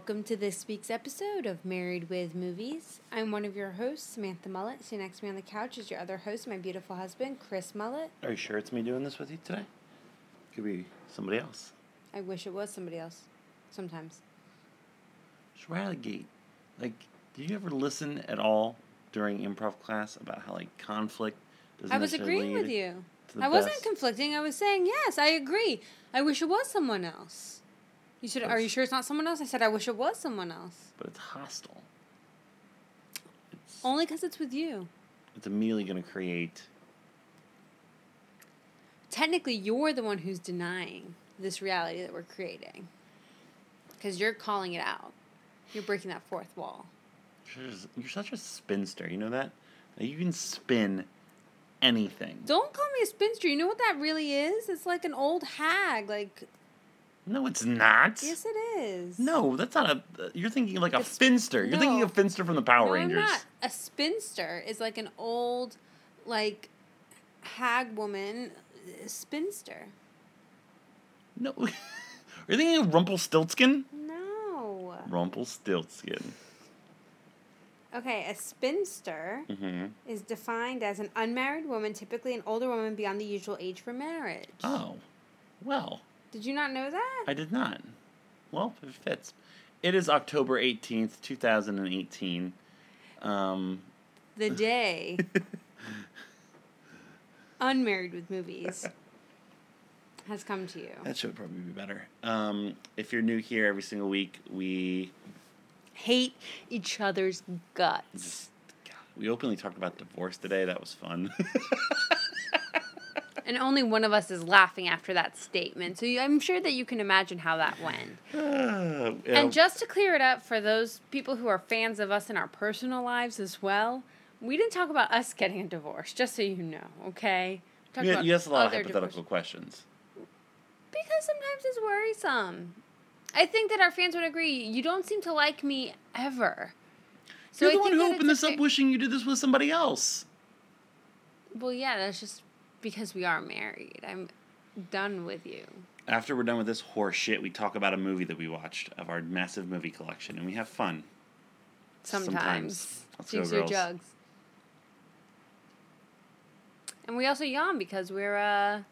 Welcome to this week's episode of Married with Movies. I'm one of your hosts, Samantha Mullet. Sitting next to me on the couch is your other host, my beautiful husband, Chris Mullet. Are you sure it's me doing this with you today? Could be somebody else. I wish it was somebody else. Sometimes. Just right out of the gate. Like, did you ever listen at all during improv class about how like conflict doesn't I was agreeing with you. I wasn't conflicting. I was saying yes. I agree. I wish it was someone else. You said, "Are you sure it's not someone else?" I said, "I wish it was someone else." but it's hostile. It's Only because it's with you. it's immediately going to create. Technically, you're the one who's denying this reality that we're creating. Because you're calling it out. You're breaking that fourth wall. You're, just- you're such a spinster. You know? That you can spin anything. Don't call me a spinster. You know what that really is? It's like an old hag. Like, No, it's not. yes, it is. No, that's not a. You're thinking like a It's- finster. You're thinking no. of finster from the Power no, Rangers. I'm not. A spinster is like an old, like, hag woman uh, spinster. No. Are you thinking of Rumpelstiltskin? No. Rumpelstiltskin. Okay, a spinster Mm-hmm. is defined as an unmarried woman, typically an older woman beyond the usual age for marriage. Oh, well, Did you not know that? I did not. Well, it fits. It is October 18th, 2018. Um, the day unmarried with movies has come to you. that should probably be better. Um, if you're new here every single week, we Hate each other's guts. just, God, we openly talked about divorce today. That was fun. And only one of us is laughing after that statement. So you- I'm sure that you can imagine how that went. Uh, And just to clear it up for those people who are fans of us in our personal lives as well, we didn't talk about us getting a divorce, just so you know, okay? We talked you, asked a lot of hypothetical divorce- questions. Because sometimes it's worrisome. I think that our fans would agree. You don't seem to like me ever. So You're the one who opened this up wishing you did this with somebody else. Well, yeah, that's just because we are married. I'm done with you. After we're done with this horse shit, we talk about a movie that we watched of our massive movie collection, and we have fun. Sometimes. Let's go, jugs. And we also yawn because we're uh,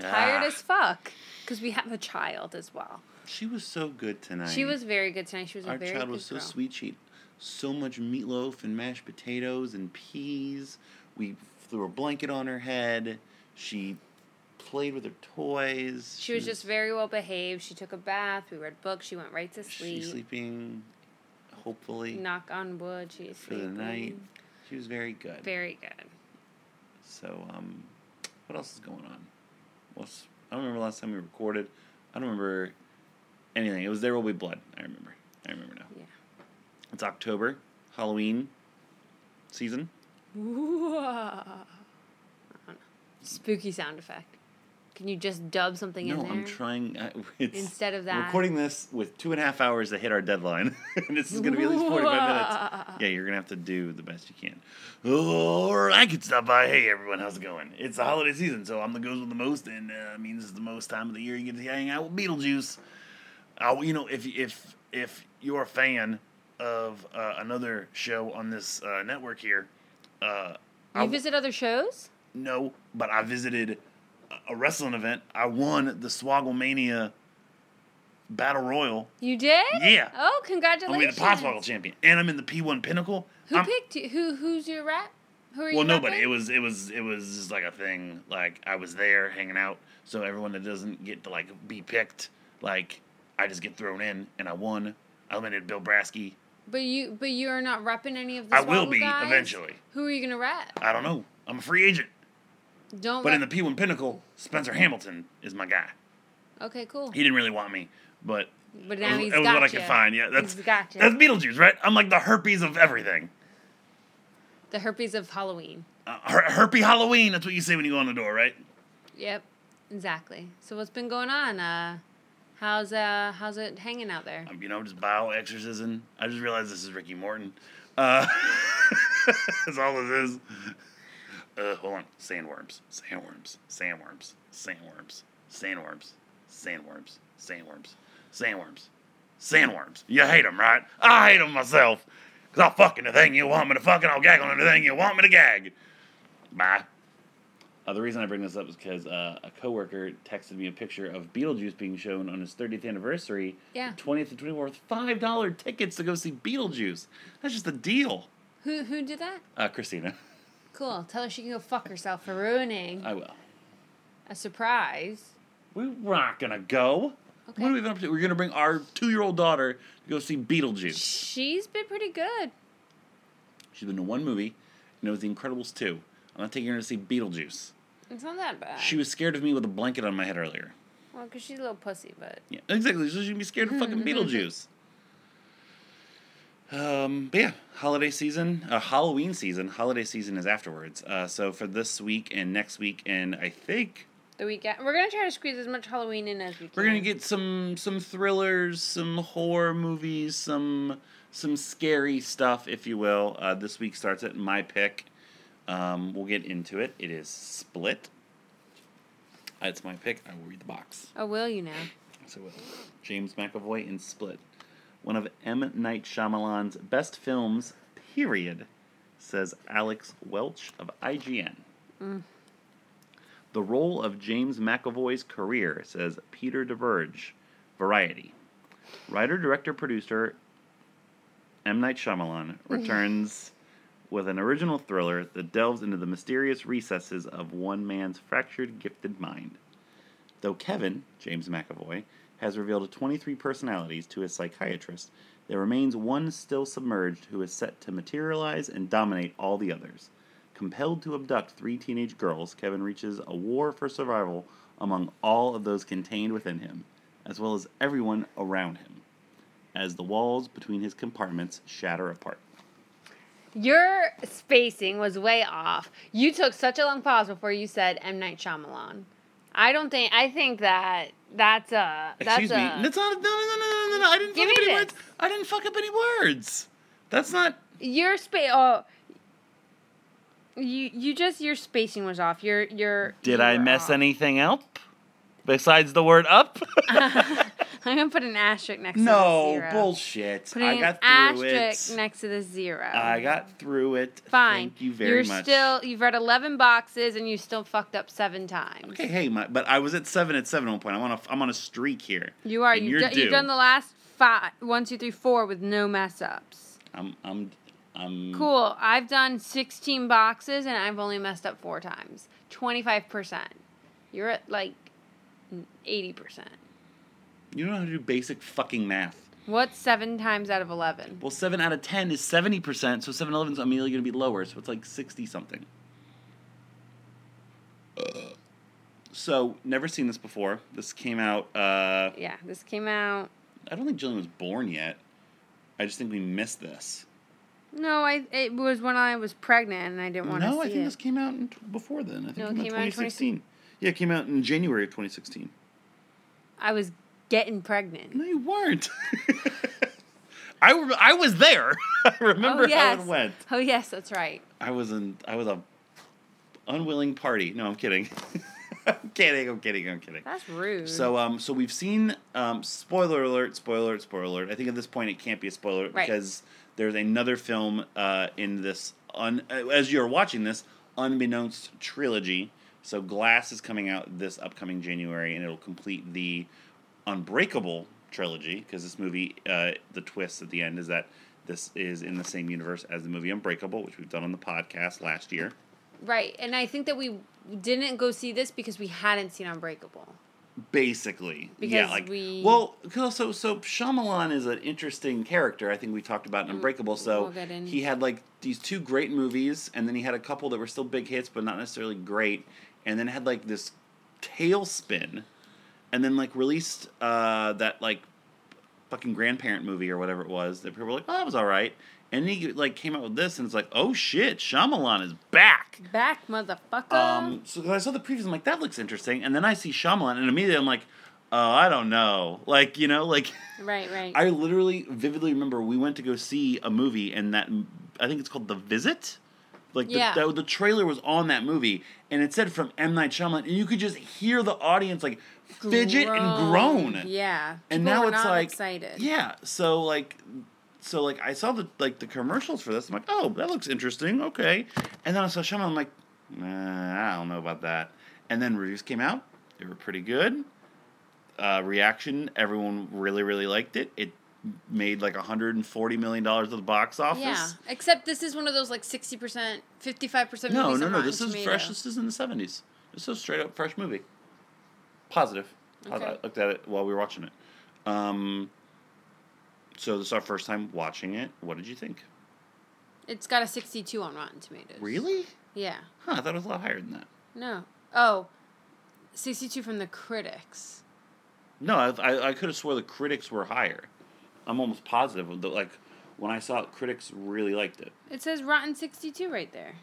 tired Ah, as fuck. Because we have a child as well. She was so good tonight. She was very good tonight. She was a Our very child good was so girl. sweet. She ate so much meatloaf and mashed potatoes and peas. We threw a blanket on her head. She played with her toys. She was just very well behaved. She took a bath. We read books. She went right to sleep. She's sleeping, hopefully, Knock on wood. She's for the night. She was very good. Very good. So, um, what else is going on? What's, I don't remember last time we recorded. I don't remember anything. It was There Will Be Blood. I remember. I remember now. Yeah. It's October, Halloween season. Spooky sound effect. Can you just dub something in No, there? I'm trying. I, it's, Instead of that. recording this with two and a half hours to hit our deadline, and this is going to be at least 45 minutes. Yeah, you're going to have to do the best you can. Or I could stop by. Hey, everyone, how's it going? It's the holiday season, so I'm the goes with the most, and uh, means it's the most time of the year you get to hang out with Beetlejuice. Uh, you know, if if if you're a fan of uh, another show on this uh, network here, uh, You I- visit other shows? No, but I visited a- wrestling event. I won the Swogglemania Battle Royal. You did? Yeah. Oh, congratulations! I'm congratulations. gonna be the Podswoggle champion, and I'm in the P1 Pinnacle. Who I'm, picked you? Who Who's your rep? Who are you Well, nobody. It was it was it was just like a thing. Like I was there hanging out, so everyone that doesn't get to like be picked, like I just get thrown in, and I won. I eliminated Bill Brasky. But you, but you are not repping any of the. I will be guys? eventually. Who are you gonna rep? I don't know. I'm a free agent. Don't. But in the P1 Pinnacle, Spencer Hamilton is my guy. okay, cool. He didn't really want me, but But it was, he's it was got what I you. could find. Yeah, that's He's got you. that's Beetlejuice, right? I'm like the herpes of everything. the herpes of Halloween. Uh, her- herpy Halloween. That's what you say when you go on the door, right? Yep, exactly. So what's been going on? Uh, how's uh, how's it hanging out there? Um, you know, just bio exorcism. I just realized this is Ricky Morton. Uh, that's all this is. Uh, hold on. Sandworms. Sandworms. Sandworms. Sandworms. Sandworms. Sandworms. Sandworms. Sandworms. Sandworms. You hate them, right? I hate them myself. Because I'll fuck anything you want me to fuck and I'll gag on anything you want me to gag. Bye. Uh, the reason I bring this up is because uh, a coworker texted me a picture of Beetlejuice being shown on his 30th anniversary. Yeah. 20th and 24th, five dollar tickets to go see Beetlejuice. That's just a deal. Who who did that? Uh, Christina, Cool. Tell her she can go fuck herself for ruining I will. a surprise. We're not gonna go. Okay. What are we even up to? We're gonna bring our two-year-old daughter to go see Beetlejuice. She's been pretty good. She's been to one movie, and it was The Incredibles 2. I'm not taking her to see Beetlejuice. It's not that bad. She was scared of me with a blanket on my head earlier. well, because she's a little pussy, but Yeah, exactly. So she'd be scared of fucking Beetlejuice. Um, but yeah, holiday season, uh, Halloween season. Holiday season is afterwards. Uh, so for this week and next week, and I think the weekend we're gonna try to squeeze as much Halloween in as we can. we're gonna get some some thrillers, some horror movies, some some scary stuff, if you will. Uh, this week starts at my pick. Um, we'll get into it. It is Split. It's my pick. I will read the box. Oh, will you now? So with James McAvoy in Split, one of M. Night Shyamalan's best films, period, says Alex Welch of IGN. The role of James McAvoy's career, says Peter Debruge, Variety. Writer, director, producer M. Night Shyamalan returns with an original thriller that delves into the mysterious recesses of one man's fractured, gifted mind. Though Kevin, James McAvoy, has revealed 23 personalities to his psychiatrist, there remains one still submerged who is set to materialize and dominate all the others. Compelled to abduct three teenage girls, Kevin reaches a war for survival among all of those contained within him, as well as everyone around him, as the walls between his compartments shatter apart. Your spacing was way off. You took such a long pause before you said M Night Shyamalan. I don't think. I think that that's a. That's Excuse me. a, That's not. No, no, no, no, no, no. I didn't Give fuck up me any this. words. I didn't fuck up any words. That's not. Your space. Oh. You you just your spacing was off. Your your. Did you I mess off. anything up? Besides the word up? I'm gonna put an asterisk next to the no, bullshit. Putting I an got through asterisk it. next to the zero. I got through it. Fine. Thank you very You're much. still. You've read eleven boxes and you still fucked up seven times. Okay, hey, my, but I was at seven at seven at one point. I'm on a, I'm on a streak here. You are. You've, you're done, you've done the last five, one, two, three, four with no mess ups. I'm, I'm, I'm. Cool. I've done 16 boxes and I've only messed up four times. 25%. You're at like 80%. You don't know how to do basic fucking math. What's seven times out of 11? Well, seven out of ten is seventy percent, so seven eleven is immediately going to be lower, so it's like sixty something. So, never seen this before. This came out. Uh, Yeah, this came out. I don't think Jillian was born yet. I just think we missed this. No, I it was when I was pregnant and I didn't want to No, I think it. this came out in t- before then. I think No, it came, came out in 2016. Yeah, it came out in January of 2016. I was getting pregnant. No, you weren't. I, rem- I was there. I remember oh, yes. how it went. Oh, yes, that's right. I was in. I was a unwilling party. No, I'm kidding. I'm kidding. I'm kidding. I'm kidding. That's rude. So, um, so we've seen. Um, spoiler alert! Spoiler alert! Spoiler alert! I think at this point it can't be a spoiler Right. because there's another film uh, in this. Un- uh, as you're watching this, unbeknownst trilogy. So, Glass is coming out this upcoming January, and it'll complete the Unbreakable trilogy because this movie, uh, the twist at the end is that this is in the same universe as the movie Unbreakable, which we've done on the podcast last year. Right, and I think that we didn't go see this because we hadn't seen Unbreakable. Basically, yeah, like we- well, 'cause so so Shyamalan is an interesting character. I think we talked about in Unbreakable. So Mm, we'll in. he had like these two great movies, and then he had a couple that were still big hits, but not necessarily great, and then had like this tailspin, and then like released uh, that like fucking grandparent movie or whatever it was that people were like, oh, that was all right, and then he like came out with this, and it's like, oh shit, Shyamalan is back. Back, motherfucker. Um, so I saw the previews, I'm like, that looks interesting, and then I see Shyamalan, and immediately I'm like, oh, I don't know, like you know, like right, right. I literally vividly remember we went to go see a movie, and that I think it's called The Visit. Like the, Yeah. the, the trailer was on that movie, and it said from M Night Shyamalan, and you could just hear the audience like fidget and groan. Yeah. And People now it's like excited. Yeah, so like, so like I saw the like the commercials for this. I'm like, oh, that looks interesting. Okay, and then I saw Shyamalan. I'm like, nah, I don't know about that. And then reviews came out. They were pretty good. Uh, reaction, everyone really really liked it. It made like 140 million dollars at the box office. Yeah, except this is one of those like sixty percent, fifty five percent. No, no, no. This is Tomato. fresh. This is in the 70s. This is a straight up fresh movie. Positive. I- Okay. I looked at it while we were watching it. Um, so this is our first time watching it. What did you think? It's got a sixty two on Rotten Tomatoes. Really? Yeah. Huh, I thought it was a lot higher than that. No. Oh. 62 from the critics. No, I, I, I could have swore the critics were higher. I'm almost positive. That, like, when I saw it, critics really liked it. It says Rotten 62 right there.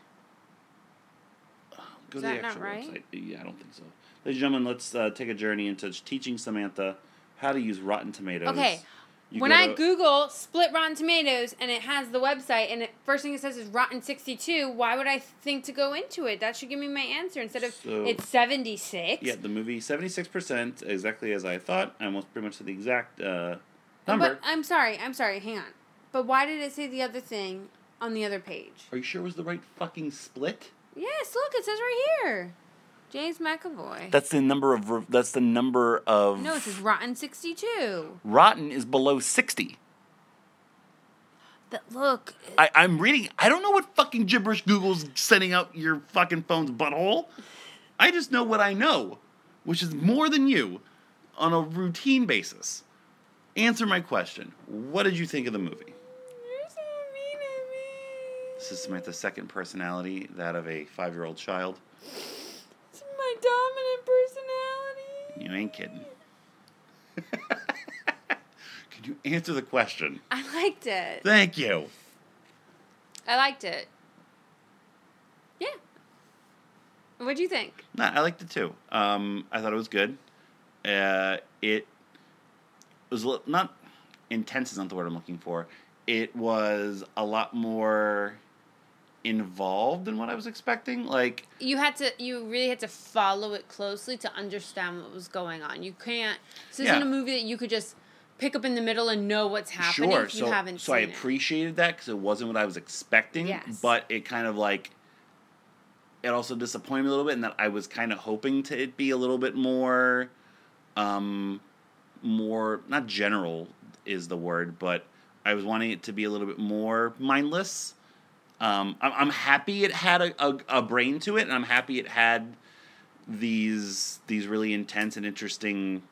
Go Is to that the not actual right? website. Yeah, I don't think so. Ladies and gentlemen, let's uh, take a journey into teaching Samantha how to use Rotten Tomatoes. Okay. You when I Google split Rotten Tomatoes and it has the website and it first thing it says is Rotten 62, why would I think to go into it? That should give me my answer instead of So- it's 76. Yeah, the movie seventy six percent, exactly as I thought. Almost pretty much to the exact uh, number. But I'm sorry, I'm sorry, hang on. But why did it say the other thing on the other page? Are you sure it was the right fucking split? Yes, look, it says right here. James McAvoy. That's the number of. That's the number of. no, it says Rotten 62. Rotten is below sixty. But look, I, I'm reading. I don't know what fucking gibberish Google's sending out your fucking phone's butthole. I just know what I know, which is more than you, on a routine basis. Answer my question. What did you think of the movie? you're so mean to me. This is Samantha's second personality, that of a five year old child. You ain't kidding. Could you answer the question? I liked it. Thank you. I liked it. Yeah. What'd you think? No, I liked it too. Um, I thought it was good. Uh, it was not intense is not the word I'm looking for. It was a lot more involved in what I was expecting. Like, You had to. You really had to follow it closely to understand what was going on. You can't. This isn't a movie that you could just pick up in the middle and know what's happening sure, if you so haven't so I appreciated that because it wasn't what I was expecting. Yes. But it kind of like it also disappointed me a little bit in that I was kind of hoping to it be a little bit more, um, more not general is the word, but I was wanting it to be a little bit more mindless. Um, I'm, I'm happy it had a, a, a brain to it, and I'm happy it had these these really intense and interesting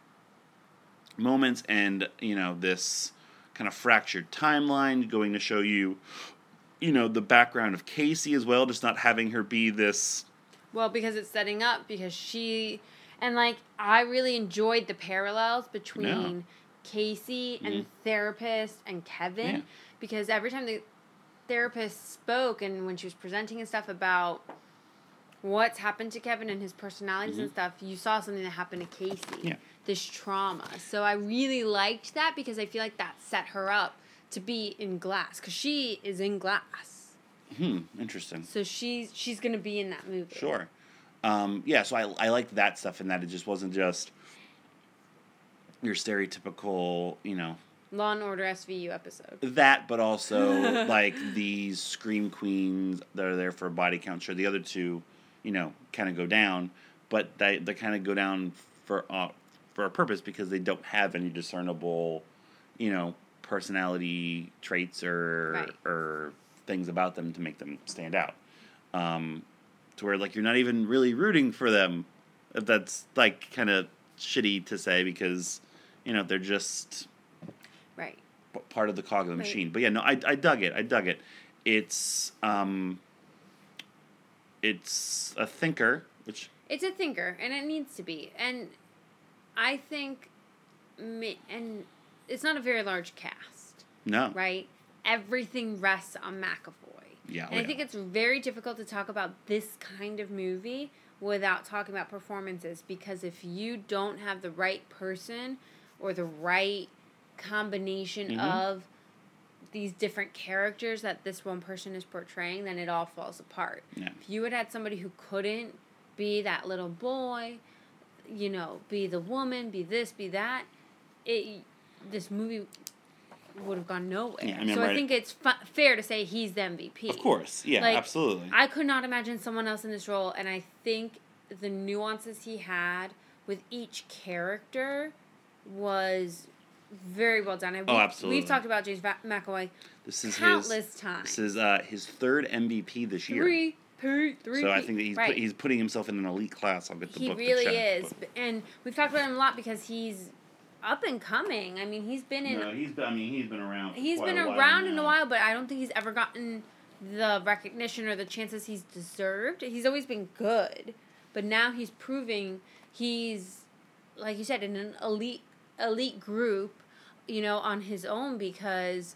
moments and you know this kind of fractured timeline going to show you you know the background of Casey as well just not having her be this Well, because it's setting up because she and like I really enjoyed the parallels between Casey and Mhm. therapist and Kevin Yeah. because every time the therapist spoke and when she was presenting and stuff about what's happened to Kevin and his personalities and stuff, you saw something that happened to Casey. Mm-hmm. Yeah. This trauma. So I really liked that because I feel like that set her up to be in glass because she is in glass. hmm interesting So she's she's gonna be in that movie. sure um, yeah so I, I liked that stuff and that it just wasn't just your stereotypical you know Law and Order SVU episode. that but also like these scream queens that are there for a body count sure the other two you know kind of go down but they, they kind of go down for uh, for a purpose because they don't have any discernible you know personality traits or Right. or things about them to make them stand out. Um, to where like you're not even really rooting for them. If That's like kind of shitty to say because you know they're just Right. part of the cog of the Right. machine. But yeah, no, I, I dug it. I dug it. It's um, it's a thinker, which It's a thinker, and it needs to be. And I think, and it's not a very large cast, no, right? Everything rests on McAvoy. Yeah, And oh I think yeah. it's very difficult to talk about this kind of movie without talking about performances because if you don't have the right person or the right combination Mhm. of these different characters that this one person is portraying, then it all falls apart. Yeah. If you had had somebody who couldn't be that little boy, you know, be the woman, be this, be that, it this movie would have gone nowhere. Yeah, I mean, so I think it's fair to say he's the MVP. Of course, yeah, Like, absolutely. I could not imagine someone else in this role, and I think the nuances he had with each character was very well done. And Oh, we- absolutely. We've talked about James McAvoy this is countless his. times. This is uh, his third MVP this year. three. So I think that he's right. put, he's putting himself in an elite class. I'll get the he book. to really check, is, but- and we've talked about him a lot because he's up and coming. I mean, he's been in No, he's been. I mean, he's been around. For he's been around in a while, but I don't think he's ever gotten the recognition or the chances he's deserved. He's always been good, but now he's proving he's like you said in an elite elite group, you know, on his own because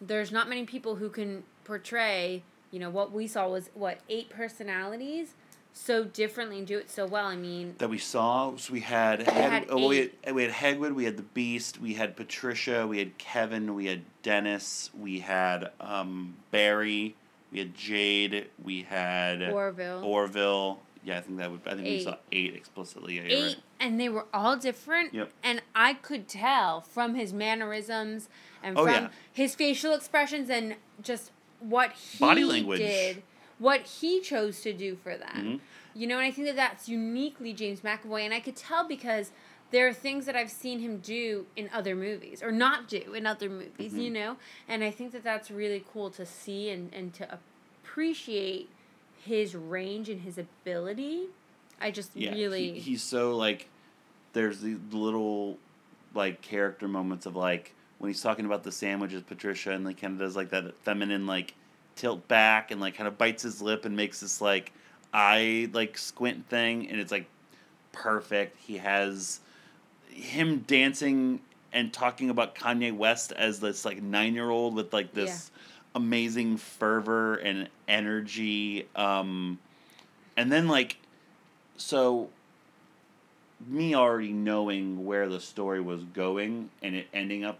there's not many people who can portray, you know, what we saw was what eight personalities so differently and do it so well. I mean, that we saw. So we had, had Heg- oh, we, had we had Hedwig, we had the Beast, we had Patricia, we had Kevin, we had Dennis, we had um, Barry, we had Jade, we had Orwell. Orwell. Yeah, I think that would. I think we saw eight explicitly. Eight right. And they were all different Yep. and i could tell from his mannerisms and Oh, from yeah. his facial expressions and just what he Body language. did what he chose to do for them Mhm. you know and i think that that's uniquely james mcavoy and i could tell because there are things that i've seen him do in other movies or not do in other movies Mm-hmm. you know and i think that that's really cool to see and, and to appreciate his range and his ability i just Yeah, really he, he's so like. There's the little, like character moments of like when he's talking about the sandwiches, Patricia, and like kind of does like that feminine like tilt back and like kind of bites his lip and makes this like eye like squint thing, and it's like perfect. He has him dancing and talking about Kanye West as this like nine year old with like this amazing fervor and energy. Um, and then like so me already knowing where the story was going and it ending up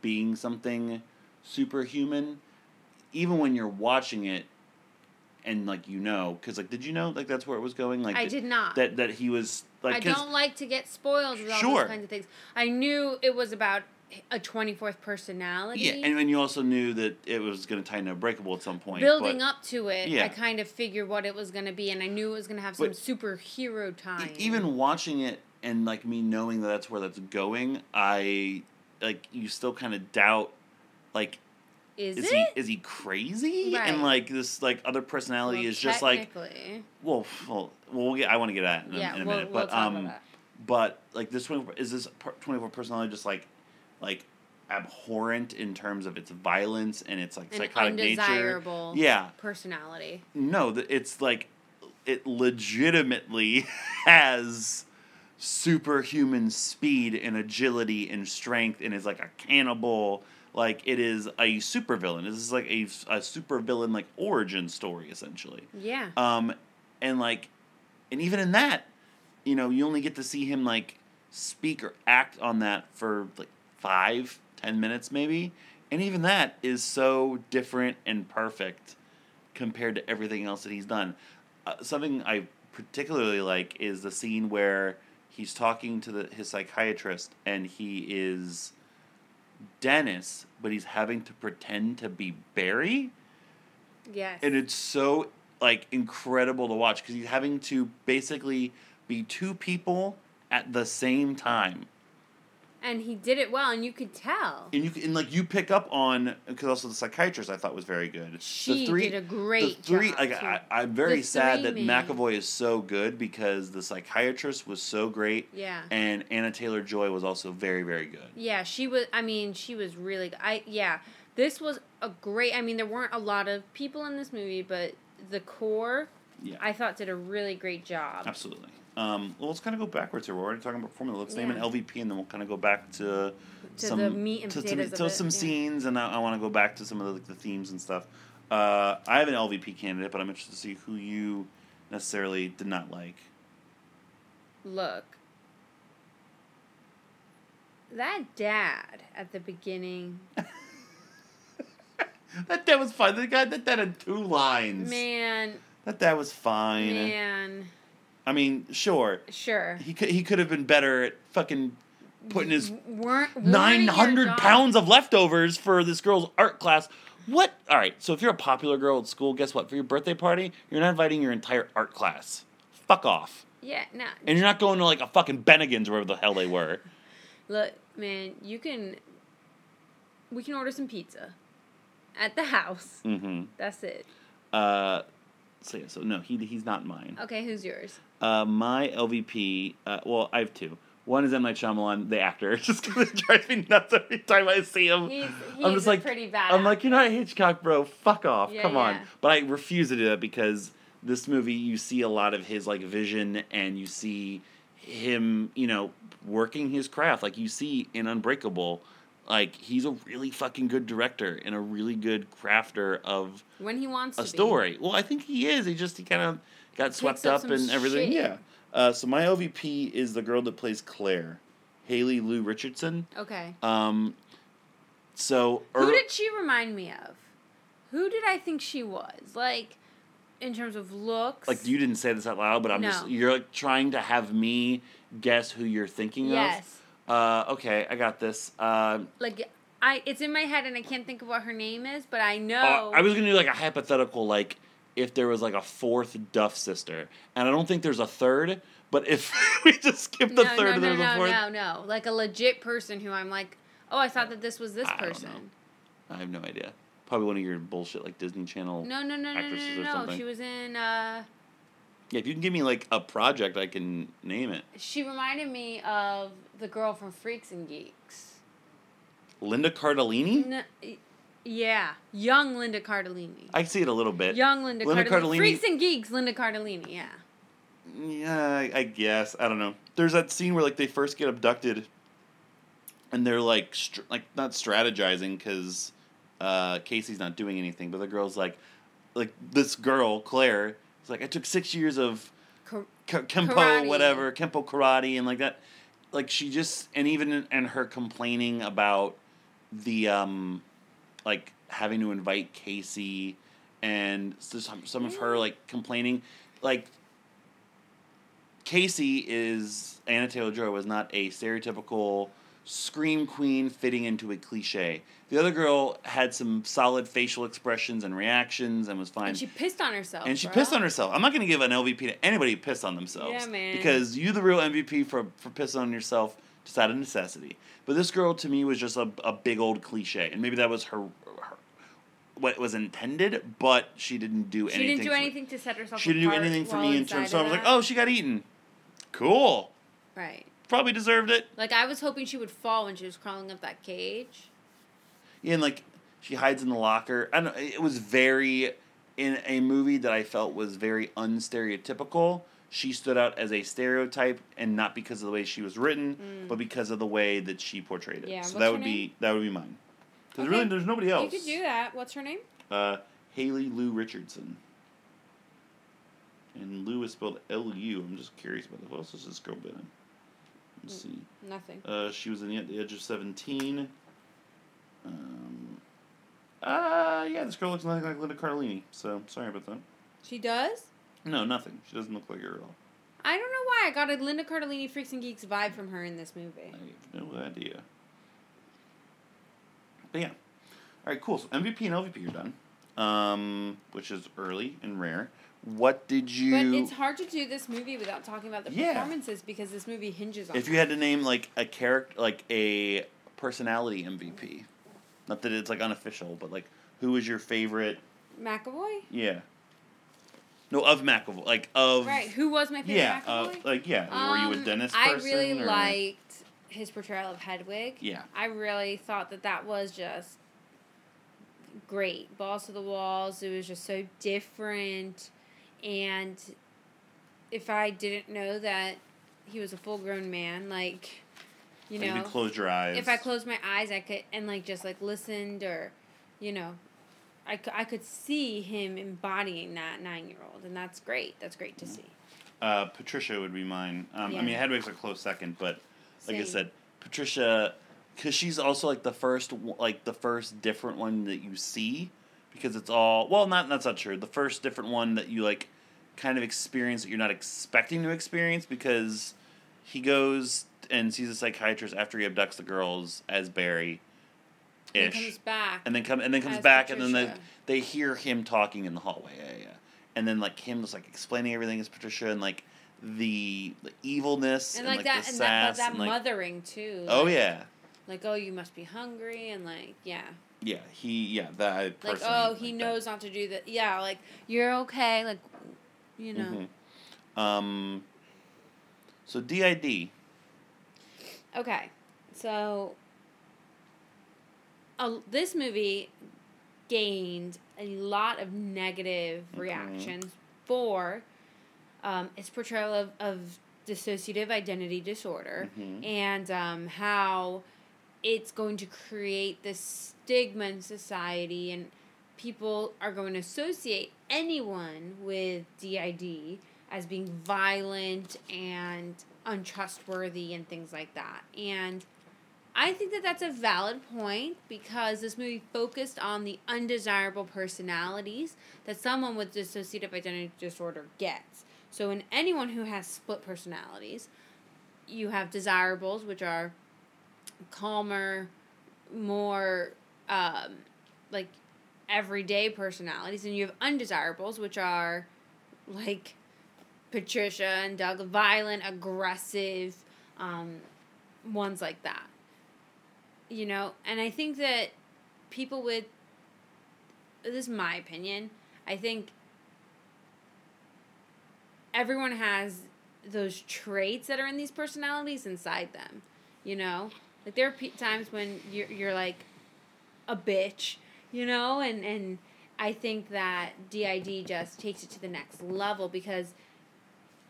being something superhuman even when you're watching it and like you know because like did you know like that's where it was going like I did not. that that he was like I don't like to get spoiled with all Sure. those kinds of things. I knew it was about a twenty fourth personality. yeah and, and you also knew that it was going to tie into breakable at some point Building but up to it, Yeah. I kind of figured what it was going to be, and I knew it was going to have some But- superhero time. even watching it and like me knowing that that's where that's going i like you still kind of doubt like is, is it? he is he crazy Right. and like this like other personality Well, is just like well well, well we'll get i want to get at it in, a- yeah, in a we'll, minute we'll but talk um about that. but like this 24 is this per- 24 personality just like like abhorrent in terms of its violence and its like An psychotic nature. yeah. personality. no it's like it legitimately has superhuman speed and agility and strength and is like a cannibal. Like it is a supervillain. This is like a, a supervillain like origin story essentially. Yeah. um and like and even in that you know you only get to see him like speak or act on that for like five ten minutes maybe. And even that is so different and perfect compared to everything else that he's done. Uh, something i particularly like is the scene where he's talking to the, his psychiatrist and he is dennis but he's having to pretend to be barry? Yes. and it's so like incredible to watch because he's having to basically be two people at the same time and he did it well, and you could tell. and you and like you pick up on because also the psychiatrist I thought was very good. She the three, did a great the three, job, Like too. I, I'm very The sad that three McAvoy is so good because the psychiatrist was so great, Yeah. and Anna Taylor Joy was also very very good. Yeah, she was. I mean, she was really. I yeah. This was a great. I mean, there weren't a lot of people in this movie, but the core, Yeah, I thought, did a really great job. absolutely. Um, well, let's kind of go backwards here. We're already talking about formula. Let's name an LVP, and then we'll kind of go back to To some the meat and to, to, to some yeah. scenes, and I, I want to go back to some of the, like, the themes and stuff. Uh, I have an LVP candidate, but I'm interested to see who you necessarily did not like. Look, that dad at the beginning, That dad was fine. The guy that dad had two lines. man, That dad was fine. man, I mean, sure, sure. he could he could have been better at fucking putting his W- weren't, weren't nine hundred pounds of leftovers for this girl's art class. What? All right. So if you're a popular girl at school, guess what? For your birthday party, you're not inviting your entire art class. Fuck off. Yeah, no. And you're not going to like a fucking Bennigan's wherever the hell they were. Look, man, you can. We can order some pizza, at the house. Mm-hmm. That's it. Uh, so yeah. So no, he he's not mine. Okay, who's yours? Uh, my LVP. Uh, well, I have two. One is M Night Shyamalan, the actor, just because it drives me nuts every time I see him. He's he's I'm just a like, pretty bad. I'm like, you're not Hitchcock, bro. Fuck off. Yeah, Come on. But I refuse to do that because this movie, you see a lot of his like vision, and you see him, you know, working his craft. Like you see in Unbreakable, like he's a really fucking good director and a really good crafter of when he wants a to story. Well, I think he is. He just he kind of got swept up up and everything. shit. Yeah. Uh, so my OVP is the girl that plays Claire, Haley Lou Richardson. Okay. Um, so Who er- did she remind me of? Who did I think she was? Like, in terms of looks. like you didn't say this out loud, but I'm just you're like trying to have me guess who you're thinking Yes. of. Uh, okay, I got this. Um, Like I, it's in my head and I can't think of what her name is, but I know. uh, I was gonna do like a hypothetical, like if there was like a fourth Duff sister, and I don't think there's a third. But if we just skip the no, third no, and no, there's a no, fourth, no, no. Like a legit person who I'm like, oh, I thought that this was this I don't person. know. I have no idea. Probably one of your bullshit like Disney Channel. No, no, no, no, no, actresses no, or no. something. She was in. uh Yeah, if you can give me like a project, I can name it. She reminded me of the girl from Freaks and Geeks. Linda Cardellini. N- yeah, young Linda Cardellini. I see it a little bit. Young Linda, Linda Cardellini. Cardellini- Freaks and Geeks, Linda Cardellini. Yeah. Yeah, I, I guess I don't know. There's that scene where like they first get abducted, and they're like str- like not strategizing because uh, Casey's not doing anything, but the girl's like, like this girl Claire is like I took six years of Cor- K- kempo Karate. whatever kempo karate and like that, like she just and even and her complaining about the um, like having to invite Casey and some some of her mm. like complaining like Casey is Anna Taylor Joy was not a stereotypical scream queen fitting into a cliche. The other girl had some solid facial expressions and reactions and was fine. And she pissed on herself. And she bro. pissed on herself. I'm not going to give an LVP to anybody who pissed on themselves. Yeah, man. Because you the real MVP for for pissing on yourself just out of necessity. But this girl to me was just a, a big old cliche, and maybe that was her, her what was intended, but she didn't do She anything. She didn't do for- anything to set herself. She didn't do anything for me in terms. So I of was like, oh, she got eaten. Cool. right. Probably deserved it. Like I was hoping she would fall when she was crawling up that cage. Yeah, and like she hides in the locker. I don't know. It was very in a movie that I felt was very unstereotypical. She stood out as a stereotype, and not because of the way she was written, but because of the way that she portrayed it. Mm. Yeah, so that would name? be that would be mine. Because Okay. really, there's nobody else. You could do that. What's her name? Uh, Haley Lou Richardson. And Lou is spelled L U. I'm just curious about. What else has this girl been in? Let's see. Nothing. Uh, she was in the, the Edge of Seventeen. Um, uh, yeah, this girl looks nothing like Linda Carlini, So sorry about that. She does. No, nothing. She doesn't look like her at all. I don't know why I got a Linda Cardellini Freaks and Geeks vibe from her in this movie. I have no idea. But yeah. All right, cool. So MVP and LVP are done. um, which is early and rare. What did you? But it's hard to do this movie without talking about the Yeah. performances because this movie hinges on. if you had to name like a character, like a personality MVP, not that it's like unofficial, but like who was your favorite? McAvoy, Yeah. No, of McAvoy, like of right? Who was my favorite yeah, uh, like yeah. Were you a Um, Dennis I person? really or- liked his portrayal of Hedwig. Yeah. I really thought that that was just great. Balls to the walls. It was just so different. And if I didn't know that he was a full grown man, like, you Like, know, you closed your eyes. if I closed my eyes, I could, and like just like listened or, you know, I, I could see him embodying that nine year old. And that's great. That's great to see. Uh, Patricia would be mine. Um, I mean, Yeah. Hedwig's a close second, but like I said, Patricia, because she's also like the first, like the first different one that you see, because it's all well, not that's not true. The first different one that you like, kind of experience that you're not expecting to experience because he goes and sees a psychiatrist after he abducts the girls as Barry. And Ish. comes back. and then come and then comes As back and then they, Patricia. they hear him talking in the hallway yeah yeah and then like him just like explaining everything as patricia and like the, the evilness and and, like, like, that, the and that, sass that and, like, mothering too. oh yeah Like, oh, you must be hungry, and like, yeah, yeah he yeah that I like, oh, he like knows not to do that. Yeah, like you're okay, like, you that. know. Mhm. um so did Okay, so, uh, this movie gained a lot of negative reactions for um, its portrayal of, of dissociative identity disorder Mhm. and um, how it's going to create this stigma in society and people are going to associate anyone with DID as being violent and untrustworthy and things like that. And I think that that's a valid point because this movie focused on the undesirable personalities that someone with dissociative identity disorder gets. So, in anyone who has split personalities, you have desirables, which are calmer, more um, like everyday personalities, and you have undesirables, which are like Patricia and Doug, violent, aggressive, um, ones like that. You know, and I think that people with this is my opinion. I think everyone has those traits that are in these personalities inside them. You know, like there are pe- times when you're you're like a bitch, you know, and and I think that DID just takes it to the next level because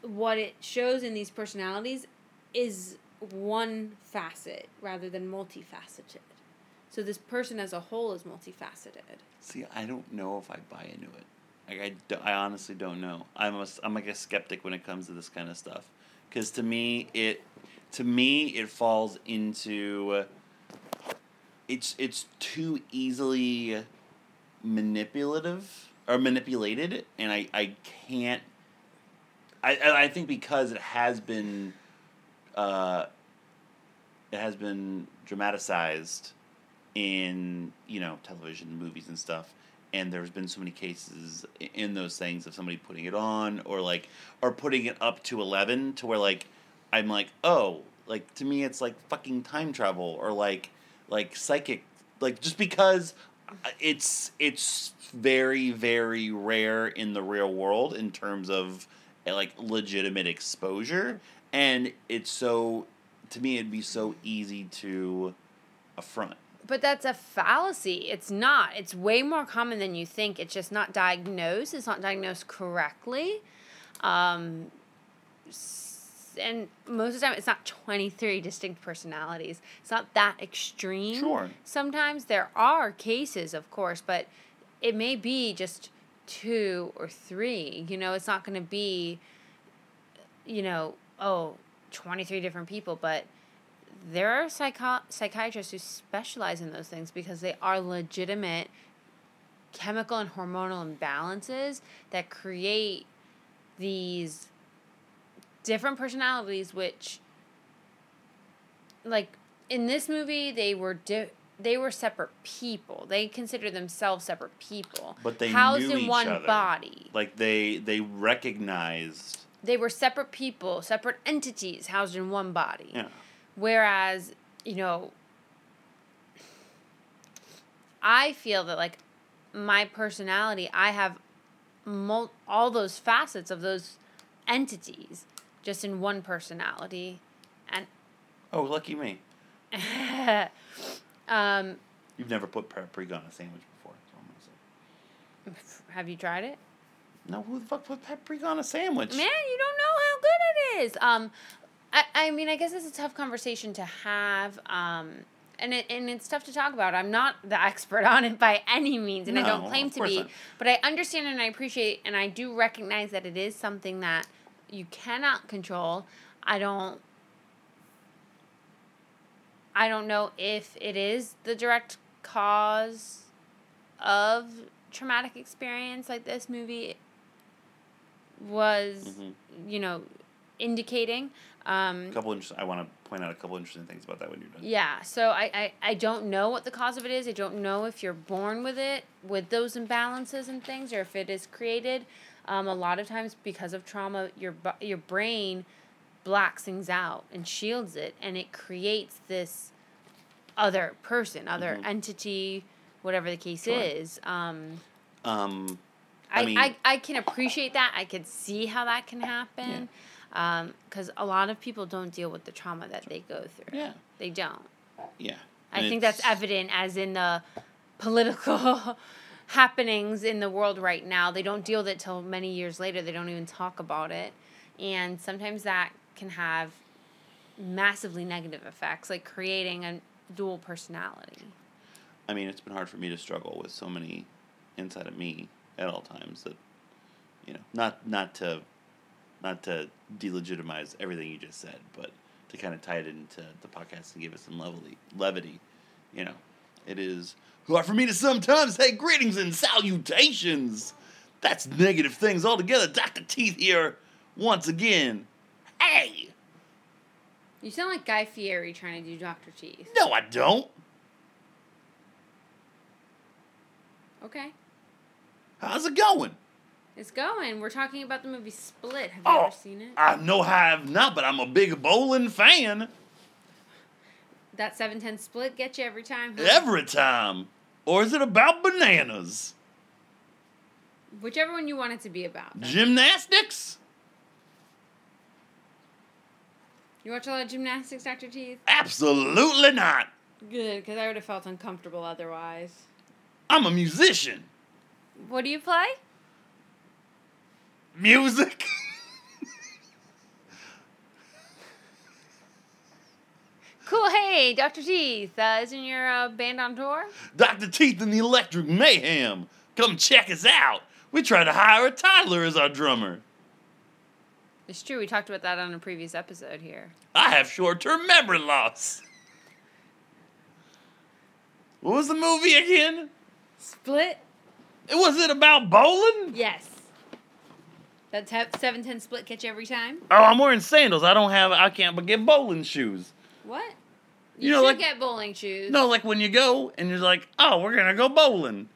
what it shows in these personalities is one facet rather than multifaceted. So this person as a whole is multifaceted. see i don't know if i buy into it like i, I honestly don't know i'm a, i'm like a skeptic when it comes to this kind of stuff because to me it to me it falls into it's it's too easily manipulative or manipulated and i i can't i I- think because it has been uh it has been dramatized in you know television movies and stuff and there's been so many cases in those things of somebody putting it on or like or putting it up to 11 to where like i'm like oh like to me it's like fucking time travel or like like psychic like just because it's it's very very rare in the real world in terms of uh, like legitimate exposure and it's so to me it'd be so easy to affront But that's a fallacy. It's not. It's way more common than you think. It's just not diagnosed. It's not diagnosed correctly. Um, and most of the time, it's not 23 distinct personalities. It's not that extreme. Sure. Sometimes there are cases, of course, but it may be just two or three. You know, it's not going to be, you know, oh, 23 different people, but there are psycho- psychiatrists who specialize in those things because they are legitimate chemical and hormonal imbalances that create these different personalities which like in this movie they were di- they were separate people. They consider themselves separate people. But they housed in one other. body. Like they they recognized. They were separate people, separate entities housed in one body. Yeah. Whereas, you know, I feel that like my personality, I have mul- all those facets of those entities just in one personality. And Oh, lucky me. um, You've never put paprika on a sandwich before. That's I'm gonna say. have you tried it? No, who the fuck put paprika on a sandwich? Man, you don't know how good it is. Um, I, I mean, I guess it's a tough conversation to have. Um, and it, and it's tough to talk about. I'm not the expert on it by any means, and I don't claim to be. not. But I understand and I appreciate, and I do recognize that it is something that you cannot control. I don't. I don't know if it is the direct cause of traumatic experience like this movie was, Mhm. you know, indicating. Um, A couple interesting. I want to point out a couple interesting things about that when you're done. yeah, so I, I, I don't know what the cause of it is. I don't know if you're born with it, with those imbalances and things, or if it is created. Um, a lot of times, because of trauma, your your brain blacks things out and shields it, and it creates this other person, other Mhm. entity, whatever the case Sure. is. Um, Um, I, I I, mean- I, can appreciate that. I could see how that can happen. Because um, a lot of people don't deal with the trauma that they go through. Yeah. They don't. yeah. I think that's evident as in the political happenings in the world right now. They don't deal with it till many years later. They don't even talk about it. And sometimes that can have massively negative effects, like creating a dual personality. I mean, it's been hard for me to struggle with so many inside of me at all times that, you know, not not to, not to delegitimize everything you just said, but to kind of tie it into the podcast and give it some levity. Levity, you know, it is hard for me to sometimes say greetings and salutations. That's negative things altogether. Doctor Teeth here once again. Hey, You sound like Guy Fieri trying to do Dr. Teeth. no, I don't. Okay. How's it going? It's going. We're talking about the movie Split. Have you Oh, ever seen it? I know I have not, but I'm a big bowling fan. That 710 Split gets you every time. huh? Every time. Or is it about bananas? Whichever one you want it to be about. Gymnastics? You watch a lot of gymnastics, Dr. Teeth? Absolutely not. Good, because I would have felt uncomfortable otherwise. I'm a musician. What do you play? Music? Cool. Hey, Dr. Teeth, uh, isn't your uh, band on tour? Dr. Teeth and the Electric Mayhem. Come check us out. We tried to hire a toddler as our drummer. It's true. We talked about that on a previous episode here. I have short term memory loss. What was the movie again? Split? Was it about bowling? Yes. That te- 710 Split catch every time? Oh, I'm wearing sandals. I don't have. I can't but get bowling shoes. What? You You, know, should like- get bowling shoes. No, like when you go and you're like, oh, we're gonna go bowling,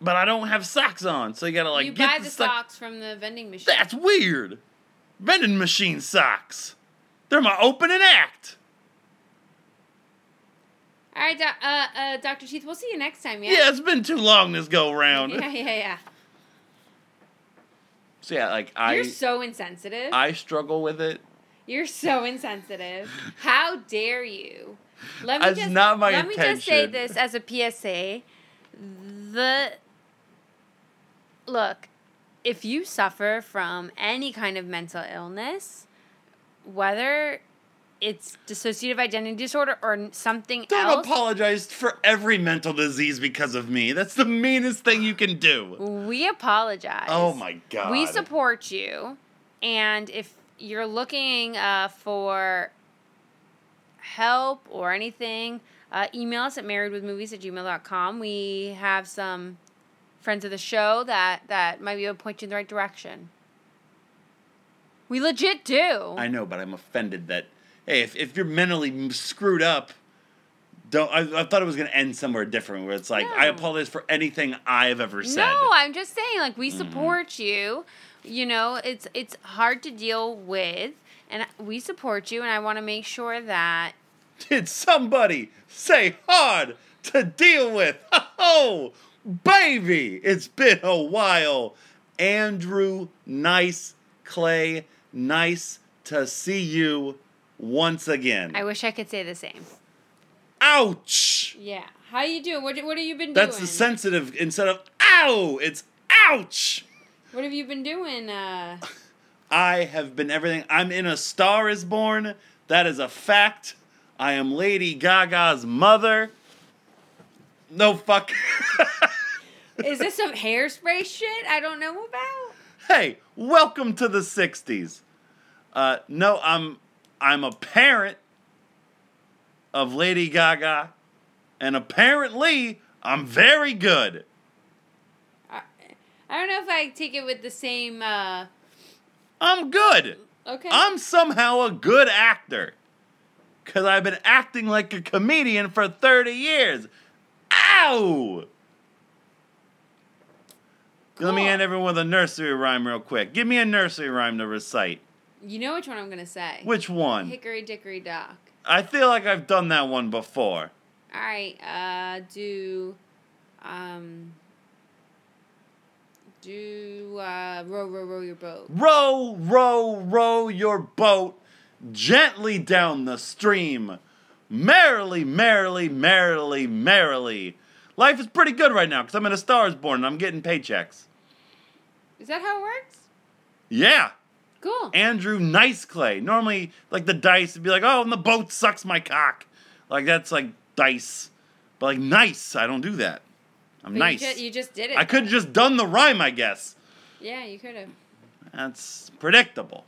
but I don't have socks on, so you gotta like you get buy the the sock- socks from the vending machine. That's weird. Vending machine socks. They're my opening act. All right, doc- uh, uh, Dr. Teeth, we'll see you next time, yeah? Yeah, it's been too long this go round. Yeah, yeah, yeah. So yeah, like I, You're so insensitive. I struggle with it. You're so insensitive. How dare you? Let me That's just not my let me just say this as a PSA. The look, if you suffer from any kind of mental illness, whether it's dissociative identity disorder or something Don't else, apologize for every mental disease because of me. That's the meanest thing you can do. we apologize. Oh my god. We support you. And if you're looking uh, for help or anything, uh, email us at marriedwithmovies at gmail.com. We have some friends of the show that, that might be able to point you in the right direction. We legit do. I know, but I'm offended that hey, if if you're mentally screwed up, don't. I, I thought it was gonna end somewhere different, where it's like I apologize for anything I've ever said. No, I'm just saying, like we Mm-hmm. support you. You know, it's it's hard to deal with, and we support you, and I want to make sure that Did somebody say hard to deal with? Oh, baby, it's been a while. Andrew, nice. Clay, nice to see you once again. I wish I could say the same. Ouch! Yeah. How you doing? What what have you been That's doing? That's the sensitive instead of ow, it's ouch! What have you been doing? Uh, I have been everything. I'm in A Star is Born. That is a fact. I am Lady Gaga's mother. No fuck. is this some hairspray shit I don't know about? hey, welcome to the 60s. Uh, no, I'm I'm a parent of Lady Gaga, and apparently I'm very good. I, I don't know if I take it with the same. Uh, I'm good. okay. I'm somehow a good actor. Cause I've been acting like a comedian for 30 years. Ow! Let me end everyone with a nursery rhyme real quick. Give me a nursery rhyme to recite. You know which one I'm gonna say. Which one? Hickory Dickory Dock. I feel like I've done that one before. All right. Uh, do, um, do uh, row row row your boat. Row, row, row your boat gently down the stream. Merrily, merrily, merrily, merrily. Life is pretty good right now because I'm in a Stars Born and I'm getting paychecks. Is that how it works? Yeah. Cool. Andrew Nice Clay. Normally, like the dice would be like, oh, and the boat sucks my cock. Like that's like dice. But like nice, I don't do that. I'm But nice. You, ju- you just did it. I could have just done the rhyme, I guess. Yeah, you could have. That's predictable.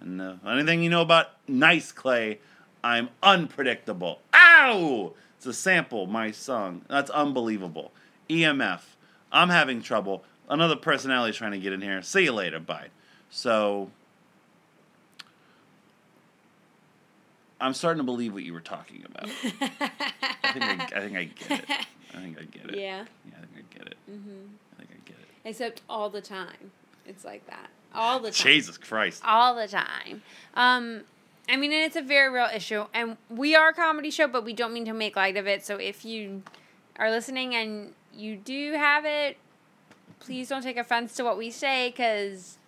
And uh, anything you know about Nice Clay, I'm unpredictable. Ow! It's a sample, my song. That's unbelievable. EMF. I'm having trouble. Another personality trying to get in here. See you later. Bye. So, I'm starting to believe what you were talking about. I think I, I think I get it. I think I get it. Yeah. Yeah, I think I get it. Mm-hmm. I think I get it. Except all the time. It's like that. All the time. Jesus Christ. all the time. Um, I mean, and it's a very real issue, and we are a comedy show, but we don't mean to make light of it. So if you are listening and you do have it, please don't take offense to what we say, because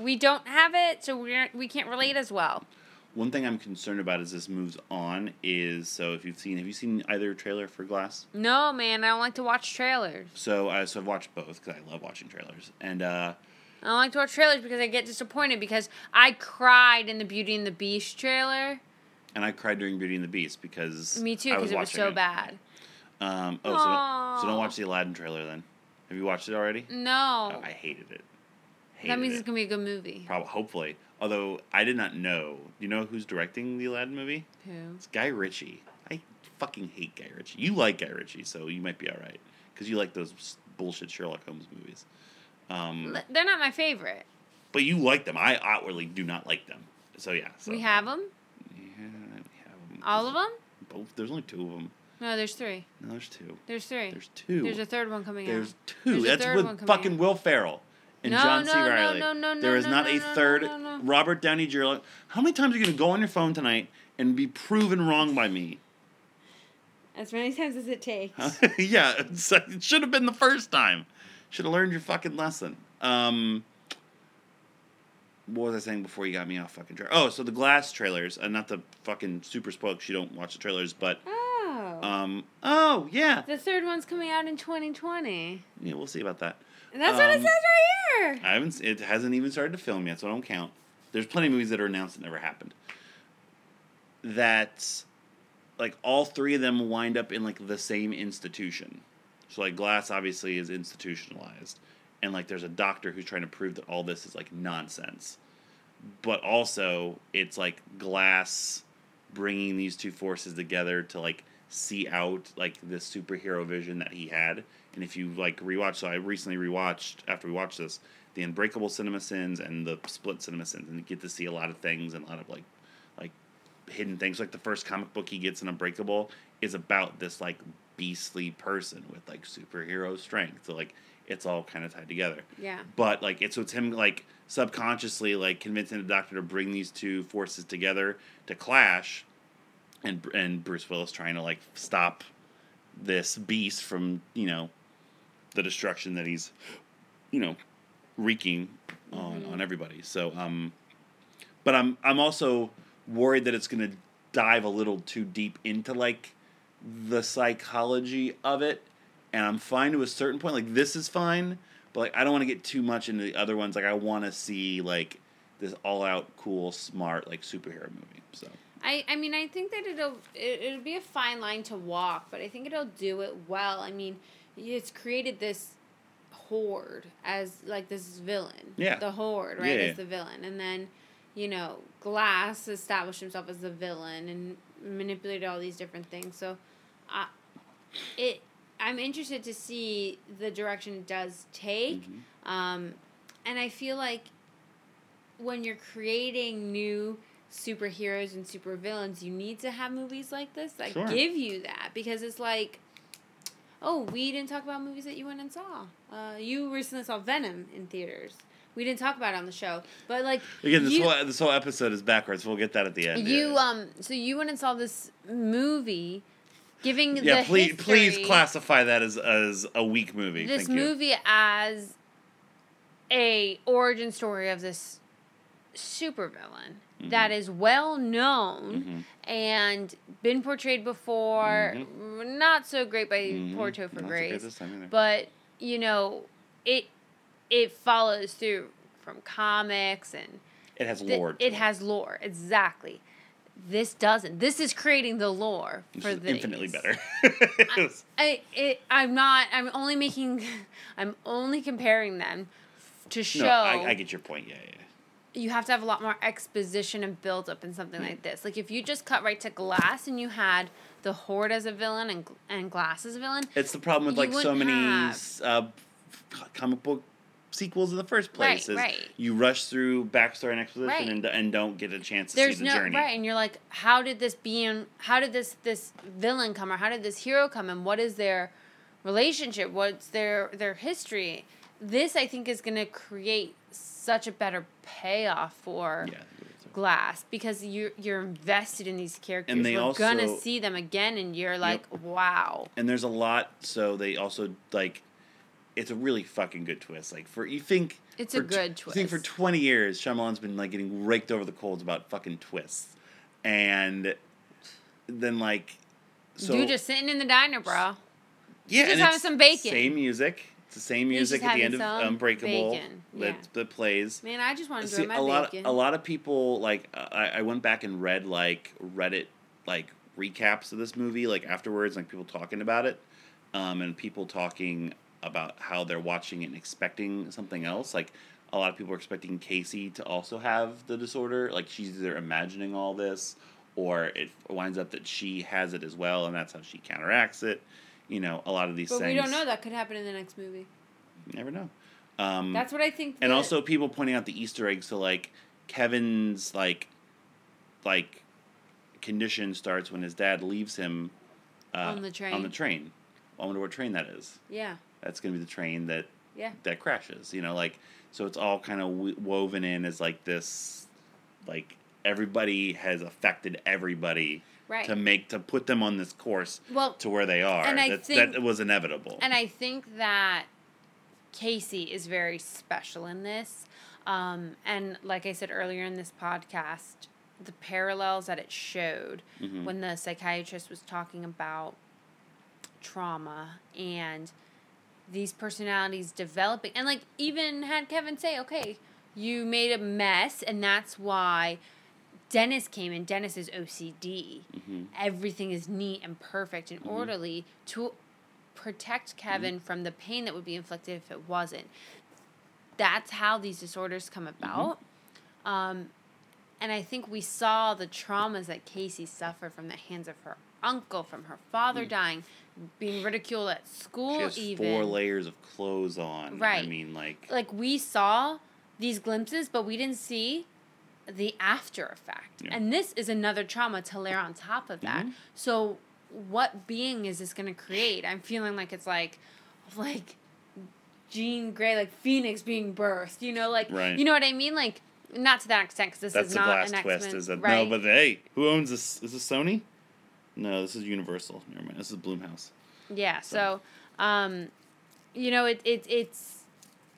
we don't have it, so we're we can't relate as well. One thing I'm concerned about as this moves on is so if you've seen have you seen either trailer for Glass? No, man, I don't like to watch trailers. So I so I've watched both because I love watching trailers and uh, I don't like to watch trailers because I get disappointed because I cried in the Beauty and the Beast trailer. and I cried during Beauty and the Beast because Me too, because it was so bad. Um, oh, so don't, so don't watch the Aladdin trailer then. Have you watched it already? No, Oh, I hated it. That means it. it's gonna be a good movie. Probably, hopefully. Although I did not know. Do you know who's directing the Aladdin movie? Who? It's Guy Ritchie. I fucking hate Guy Ritchie. You like Guy Ritchie, so you might be all right because you like those bullshit Sherlock Holmes movies. Um, L- They're not my favorite. but you like them. I outwardly do not like them. So yeah. So, we have them, Yeah, we have 'em. all of them. Both. There's only two of them. No, there's three. No, there's two. There's three. There's two. There's a third one coming There's out. two. There's a That's third one with fucking out. Will Ferrell and No, John C. no, no, Reilly. no, no, there no, is no, not no, a no, third no, no. Robert Downey Jr. How many times are you going to go on your phone tonight and be proven wrong by me? As many times as it takes. yeah, it should have been the first time. Should have learned your fucking lesson. Um, what was I saying before you got me off fucking track? Oh, so the Glass trailers, uh, not the fucking super 'cause you don't watch the trailers, but Oh. um, oh yeah, the third one's coming out in 2020. yeah, we'll see about that. That's what it Um, says right here. I haven't. It hasn't even started to film yet, so I don't count. There's plenty of movies that are announced that never happened. That, like, all three of them wind up in like the same institution. So like, Glass obviously is institutionalized, and like, there's a doctor who's trying to prove that all this is like nonsense. But also, it's like Glass bringing these two forces together to like see out like this superhero vision that he had. And if you like rewatch, so I recently rewatched after we watched this, the Unbreakable Cinema Sins and the Split Cinema Sins, and you get to see a lot of things and a lot of like, like hidden things. Like the first comic book he gets in Unbreakable is about this like beastly person with like superhero strength. So like it's all kind of tied together. Yeah. But like it's so it's him like subconsciously like convincing the doctor to bring these two forces together to clash, and and Bruce Willis trying to like stop this beast from you know the destruction that he's you know wreaking on on everybody. So um, but I'm I'm also worried that it's gonna dive a little too deep into like the psychology of it, and I'm fine to a certain point. Like this is fine, but like I don't want to get too much into the other ones. Like I want to see like this all out cool smart like superhero movie. So I, I mean I think that it'll it, it'll be a fine line to walk, but I think it'll do it well. I mean, it's created this horde as like this villain. Yeah. The horde, right, Yeah, as the villain. And then, you know, Glass established himself as the villain and manipulated all these different things. So I it I'm interested to see the direction it does take. Mm-hmm. Um, and I feel like when you're creating new superheroes and supervillains, you need to have movies like this that Sure. give you that because it's like, oh, we didn't talk about movies that you went and saw. Uh, you recently saw Venom in theaters. We didn't talk about it on the show, but like again, this you, whole this whole episode is backwards. We'll get that at the end. you yeah. um so you went and saw this movie, giving yeah, the please please history- classify that as as a weak movie. this Thank you. movie as a origin story of this supervillain Mm-hmm. that is well known and been portrayed before. Not so great by Mhm. poor Topher Not Grace, this either. but you know it it follows through from comics and it has th- lore. it has lore exactly. This doesn't. This is creating the lore Which for the infinitely better. I it, I'm not. I'm only making. I'm only comparing them to show. no, I, I get your point. Yeah, yeah. You have to have a lot more exposition and build up in something like this. Like if you just cut right to Glass and you had the Horde as a villain and and Glass as a villain, It's the problem with like so many have- uh, comic book sequels in the first place. Right, right. You rush through backstory and exposition Right. and, and don't get a chance to there's see the no journey. right, and you're like, how did this being? How did this this villain come, or how did this hero come, and what is their relationship? What's their their history? This I think is going to create such a better payoff for. Yeah. glass because you're you're invested in these characters. And they We're gonna see them again, and you're like, wow. and there's a lot so they also like it's a really fucking good twist like for you think It's for a good tw- you think for 20 years Shyamalan's been like getting raked over the coals about fucking twists and then like so Dude, just sitting in the diner, bro. yeah just having some bacon. same music it's the same music at the end of Unbreakable bacon, that, yeah. that plays Man, I just want to See, enjoy my a lot, bacon. a lot of people like I, I went back and read like Reddit like recaps of this movie like afterwards, like people talking about it, um, and people talking about how they're watching it and expecting something else. Like a lot of people are expecting Casey to also have the disorder, like she's either imagining all this or it winds up that she has it as well, and that's how she counteracts it. You know, a lot of these but things. we don't know that could happen in the next movie. You never know. Um, That's what I think. and also people pointing out the Easter eggs. So like Kevin's like like condition starts when his dad leaves him uh, On the train. On the train. I wonder what train that is. yeah, That's gonna be the train that yeah. that crashes. You know, like so it's all kind of w- woven in as like this, like everybody has affected everybody Right. to make to put them on this course Well, to where they are. and I That's, think- that was inevitable. And I think that Casey is very special in this. Um, and like I said earlier in this podcast, the parallels that it showed Mhm. when the psychiatrist was talking about trauma and these personalities developing and like even had Kevin say, Okay, you made a mess and that's why Dennis came in. Dennis is OCD. Mhm. Everything is neat and perfect and orderly to protect Kevin from the pain that would be inflicted if it wasn't. That's how these disorders come about. Um, and I think we saw the traumas that Casey suffered from the hands of her uncle, from her father dying, being ridiculed at school, even. four layers of clothes on. Right. I mean, like like we saw these glimpses, but we didn't see the after effect. Yeah. And this is another trauma to layer on top of that. Mhm. So what being is this going to create? I'm feeling like it's like like Jean Grey like Phoenix being birthed, you know, like Right. you know what I mean? Like not to that extent cuz this That's is not an twist. X-Men, Is that right? no? But hey, who owns this? Is this Sony? No, this is Universal. Never mind. This is Blumhouse. Yeah. So, um, you know, it, it it's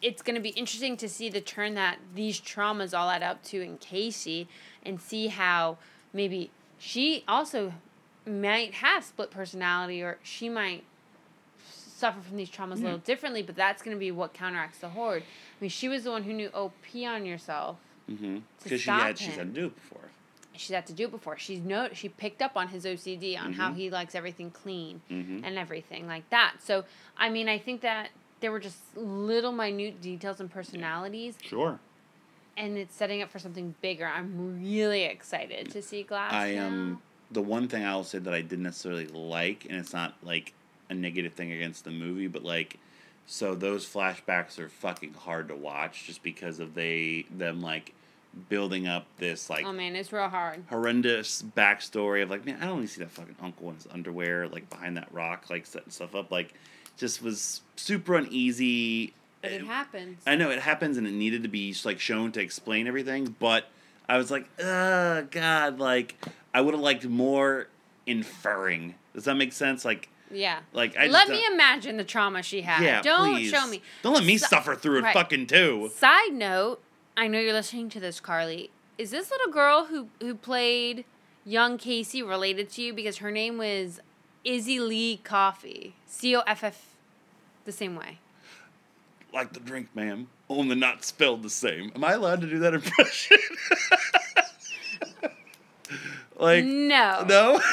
it's going to be interesting to see the turn that these traumas all add up to in Casey, and see how maybe she also might have split personality, or she might suffer from these traumas a little differently. But that's going to be what counteracts the horde. I mean, she was the one who knew, oh, pee on yourself. Mm-hmm. Because she had she's had to do it before. She's had to do it before. She's no, she picked up on his OCD on how Mhm. he likes everything clean Mm-hmm. and everything like that. So, I mean, I think that there were just little minute details and personalities, Sure. and it's setting up for something bigger. I'm really excited to see Glass. I now. um the one thing I'll say that I didn't necessarily like, and it's not like a negative thing against the movie, but like so those flashbacks are fucking hard to watch just because of they them like building up this like Oh man, it's real hard. horrendous backstory of like, man, I don't even see that fucking uncle in his underwear, like behind that rock, like setting stuff up. Like, just was super uneasy. But it happens. I know it happens, and it needed to be like shown to explain everything. But I was like, oh god, like I would have liked more inferring. Does that make sense? Like, yeah. like I Let me imagine the trauma she had. Yeah, Don't please. show me. Don't let me suffer through it, right. fucking too. Side note, I know you're listening to this, Carly. Is this little girl who who played young Casey related to you because her name was Izzie Leigh Coffey? C O F F the same way. Like the drink, ma'am, only not spelled the same. Am I allowed to do that impression? like, No. no.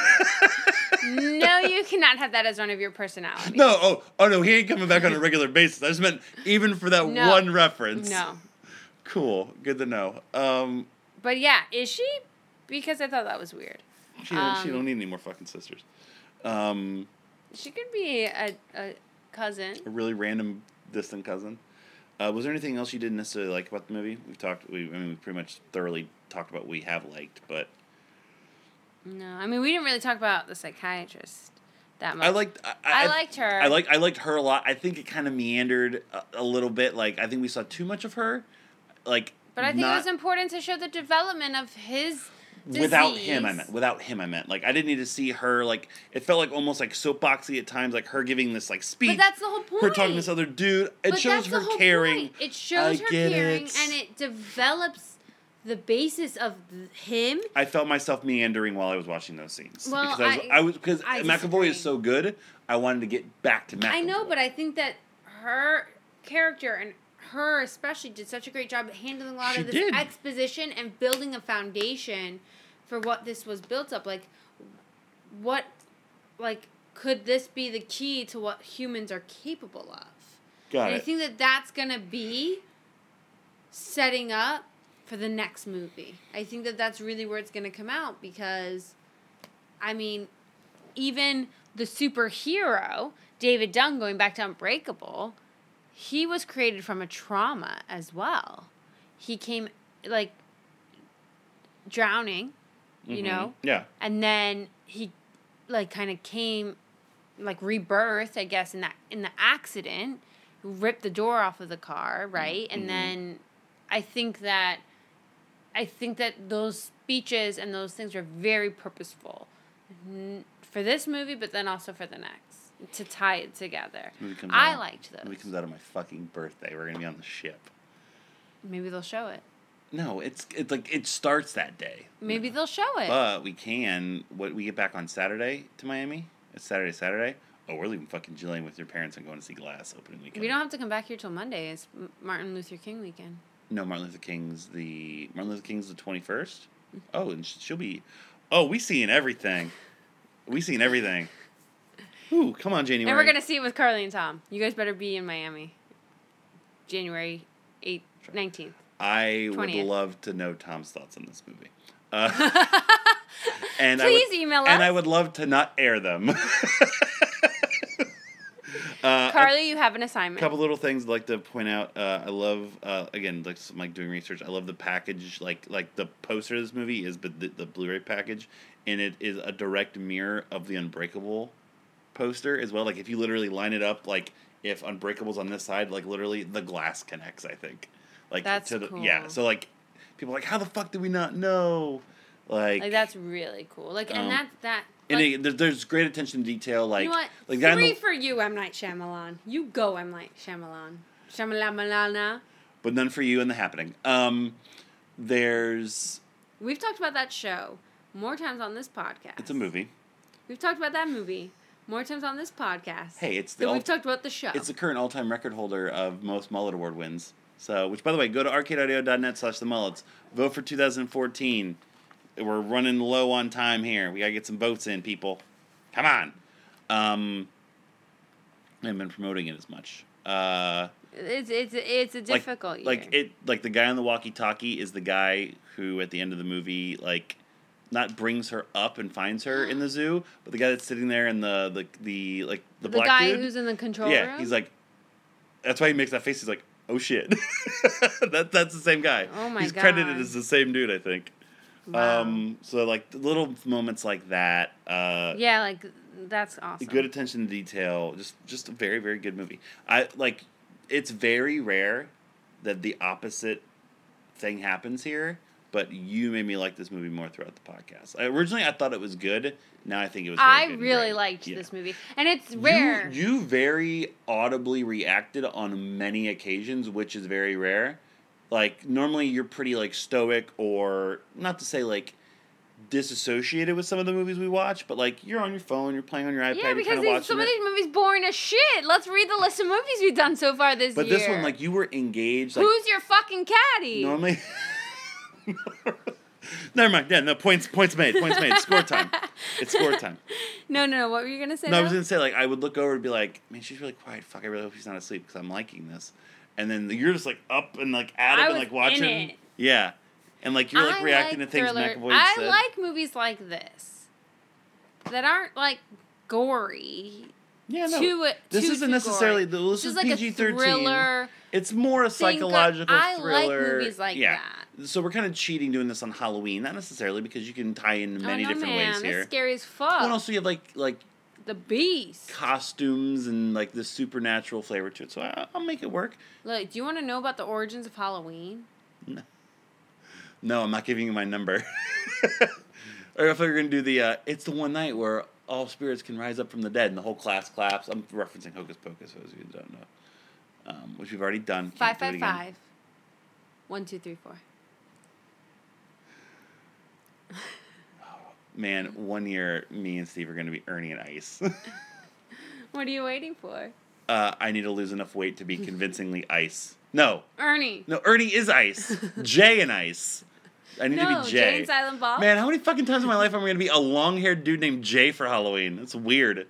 No, you cannot have that as one of your personalities. No, oh, oh no, he ain't coming back on a regular basis. I just meant even for that No. one reference. No. Cool, good to know. Um, But yeah, is she? Because I thought that was weird. she, don't, she Um, don't need any more fucking sisters. Um, She could be a, a cousin. a really random distant cousin. Uh, was there anything else you didn't necessarily like about the movie? We've talked. We, I mean, we pretty much thoroughly talked about what we have liked, but No, I mean we didn't really talk about the psychiatrist that much. I liked. I, I liked her. I like. I liked her a lot. I think it kind of meandered a, a little bit. Like I think we saw too much of her. Like, But I think not, it was important to show the development of his without him i disease. meant without him i meant like i didn't need to see her like it felt like almost like soapboxy at times like her giving this like speech But that's the whole point. her talking to this other dude it But shows her caring point. It shows I her caring, it. and it develops the basis of him. i felt myself meandering while i was watching those scenes Well, because i was, I- I was because mcavoy is so good i wanted to get back to mcavoy I know, but I think that her character and her especially did such a great job at handling a lot She of this did. exposition and building a foundation for what this was built up. Like, what, like, could this be the key to what humans are capable of? got and I think that that's gonna be setting up for the next movie. I think that that's really where it's gonna come out because, I mean, even the superhero David Dunn, going back to Unbreakable, he was created from a trauma as well. He came like drowning, you Mhm. know, yeah. And then he like kind of came like rebirth i guess in that in the accident ripped the door off of the car right? And then i think that i think that those speeches and those things are very purposeful. For this movie but then also for the next to tie it together i out- liked those movie comes out of my fucking birthday we're gonna be on the ship maybe they'll show it no it's it's like it starts that day maybe they'll show it But we can. What we get back on Saturday to Miami? It's Saturday, Saturday. Oh, we're leaving fucking Jillian with your parents and going to see Glass opening weekend. we don't have to come back here till monday it's martin luther king weekend No, Martin Luther King's the Martin Luther King's the twenty first. Oh, and she'll be. Oh, we seeing everything. We seeing everything. Ooh, come on, January. And we're gonna see it with Carly and Tom. You guys better be in Miami. January eighth, nineteenth. I would love to know Tom's thoughts on this movie. Uh, and I Please would, email And. I would love to not air them. Uh, Carly, you have an assignment. A couple little things I'd like to point out. Uh, I love uh, again like some, like doing research. I love the package. Like like the poster of this movie is but the, the Blu-ray package, and it is a direct mirror of the Unbreakable poster as well. Like if you literally line it up, like if Unbreakable's on this side, like literally the glass connects. I think. Like That's to the yeah. So like people are like how the fuck did we not know? Like, Like that's really cool. Like and Um, that that. and it, there's great attention to detail. Like you know what? like in Three the- for you, M Night Shyamalan. You go, M Night Shyamalan. Shyamalan. but none for you in the happening. Um, there's We've talked about that show more times on this podcast. it's a movie. We've talked about that movie more times on this podcast. Hey, it's the all- we've talked about the show. It's the current all-time record holder of most mullet award wins. So, which by the way, go to arcadeaudio.net slash the mullets. Vote for 2014. We're running low on time here. We gotta get some votes in, people. Come on. Um, I haven't been promoting it as much. Uh, it's it's it's a like, difficult year. like it, like the guy on the walkie-talkie is the guy who, at the end of the movie, like, not brings her up and finds her in the zoo, but the guy that's sitting there in the the, the like the, the black guy dude. who's in the control yeah, room. he's like, that's why he makes that face. He's like, oh shit, that that's the same guy. Oh my He's credited as the same dude, I think. Wow. Um, so like little moments like that. Uh, yeah, like that's awesome. Good attention to detail. Just just a very very good movie. I like. It's very rare that the opposite thing happens here. But you made me like this movie more throughout the podcast. I, originally, I thought it was good. Now I think it was. I really liked Yeah. this movie, and it's rare. You, very audibly reacted on many occasions, which is very rare. Like normally you're pretty like stoic or not to say like disassociated with some of the movies we watch, but like you're on your phone, you're playing on your iPad, yeah, you're because these, some it. of these movies boring as shit. Let's read the list of movies we've done so far this but year. But this one, like you were engaged. Like who's your fucking caddy? normally. Never mind. Yeah, no points. Points made. Points made. Score time. It's score time. No, no, no. What were you gonna say? No, I was gonna say like I would look over and be like, man, she's really quiet. Fuck, I really hope she's not asleep because I'm liking this. And then you're just like up and like at it and like watching. Yeah, and like you're like I reacting like to things thriller- McAvoy I said. like movies like this that aren't like gory. yeah, no. too, this too, isn't too necessarily. gory. This, This is is like PG thirteen. It's more a psychological I like thriller. movies like yeah. that. So we're kind of cheating doing this on Halloween, not necessarily because you can tie in many oh, no, different man, ways here. That's scary as fuck. Well, also you have like like the beast. costumes and like the supernatural flavor to it. So I, I'll make it work. Look, do you want to know about the origins of Halloween? No, no I'm not giving you my number. or if we're gonna do the, uh, it's the one night where all spirits can rise up from the dead, and the whole class claps. I'm referencing Hocus Pocus, for those of you who don't know, um, which we've already done. Five, Can't do five, again. five. One, two, three, four. Man, one year, me and Steve are gonna be Ernie and Ice. What are you waiting for? uh, I need to lose enough weight to be convincingly Ice. No, Ernie. no, Ernie is Ice. Jay and Ice. I need No, to be Jay Jay. and Silent Bob. Man, how many fucking times in my life am I gonna be a long haired dude named Jay for Halloween? That's weird.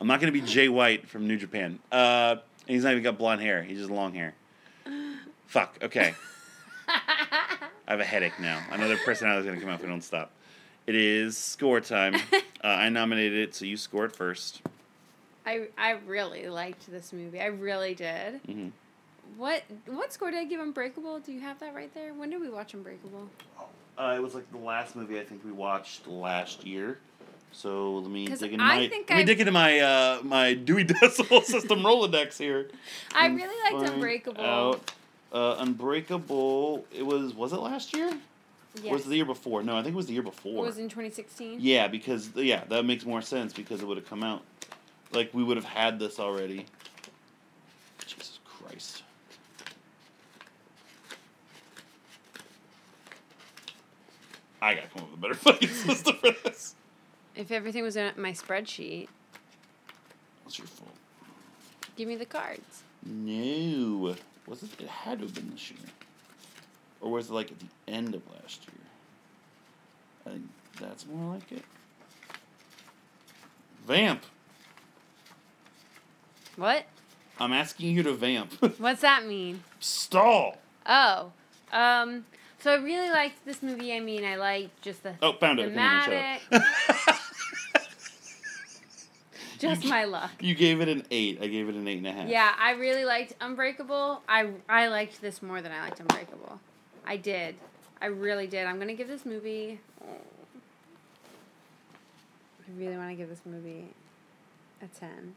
I'm not gonna be Jay White from New Japan. Uh, and he's not even got blonde hair. He's just long hair. Fuck. Okay. I have a headache now. Another personality is gonna come out if we don't stop. It is score time. Uh, I nominated it, so you score it first. I I really liked this movie. I really did. hmm What what score did I give Unbreakable? Do you have that right there? When did we watch Unbreakable? Uh, it was like the last movie I think we watched last year. So let me 'Cause dig into I my think let me I- dig into my uh, my Dewey Decimal System Rolodex here. I really liked Unbreakable. out. Uh, Unbreakable. It was was it last year? Yes. Or was it the year before? No, I think it was the year before. It was in 2016. yeah, because yeah, that makes more sense because it would have come out. Like we would have had this already. Jesus Christ. I gotta come up with a better fucking system for this. If everything was in my spreadsheet, What's your fault? give me the cards. No. Was it? It had to have been this year. Or was it like at the end of last year? I think that's more like it. Vamp. What? I'm asking you to vamp. What's that mean? Stall. Oh, um, so I really liked this movie. I mean, I liked just the Oh, found it. Okay, never mind, thematic. shut up. just my luck. You gave it an eight. I gave it an eight and a half. Yeah, I really liked Unbreakable. I I liked this more than I liked Unbreakable. I did. I really did. I'm gonna give this movie. oh, I really want to give this movie a ten.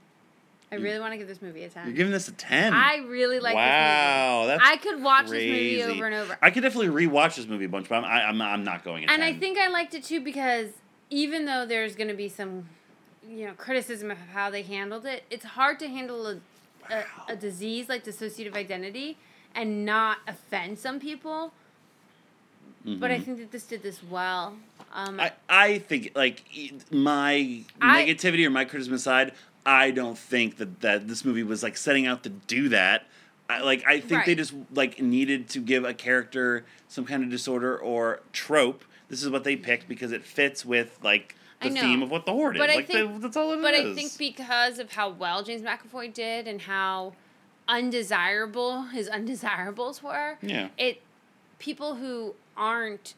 I You- really want to give this movie a ten. You're giving this a ten. I really like wow, this movie. that's I could watch crazy. this movie over and over. I could definitely rewatch this movie a bunch, but I'm I, I'm, I'm not going. And I think I liked it too because even though there's going to be some, you know, criticism of how they handled it, it's hard to handle a, a, a disease like dissociative identity and not offend some people. But I Mhm. think that this did this well. Um, I, I think like my I- negativity or my criticism aside, I don't think that, that this movie was like setting out to do that. I, like I think they just like needed to give a character some kind of disorder or trope. This is what they picked because it fits with like the know. theme of what the horde But is. I like think- they- that's all it is. but I think because of how well James McAvoy did and how undesirable his undesirables were, yeah. it people who aren't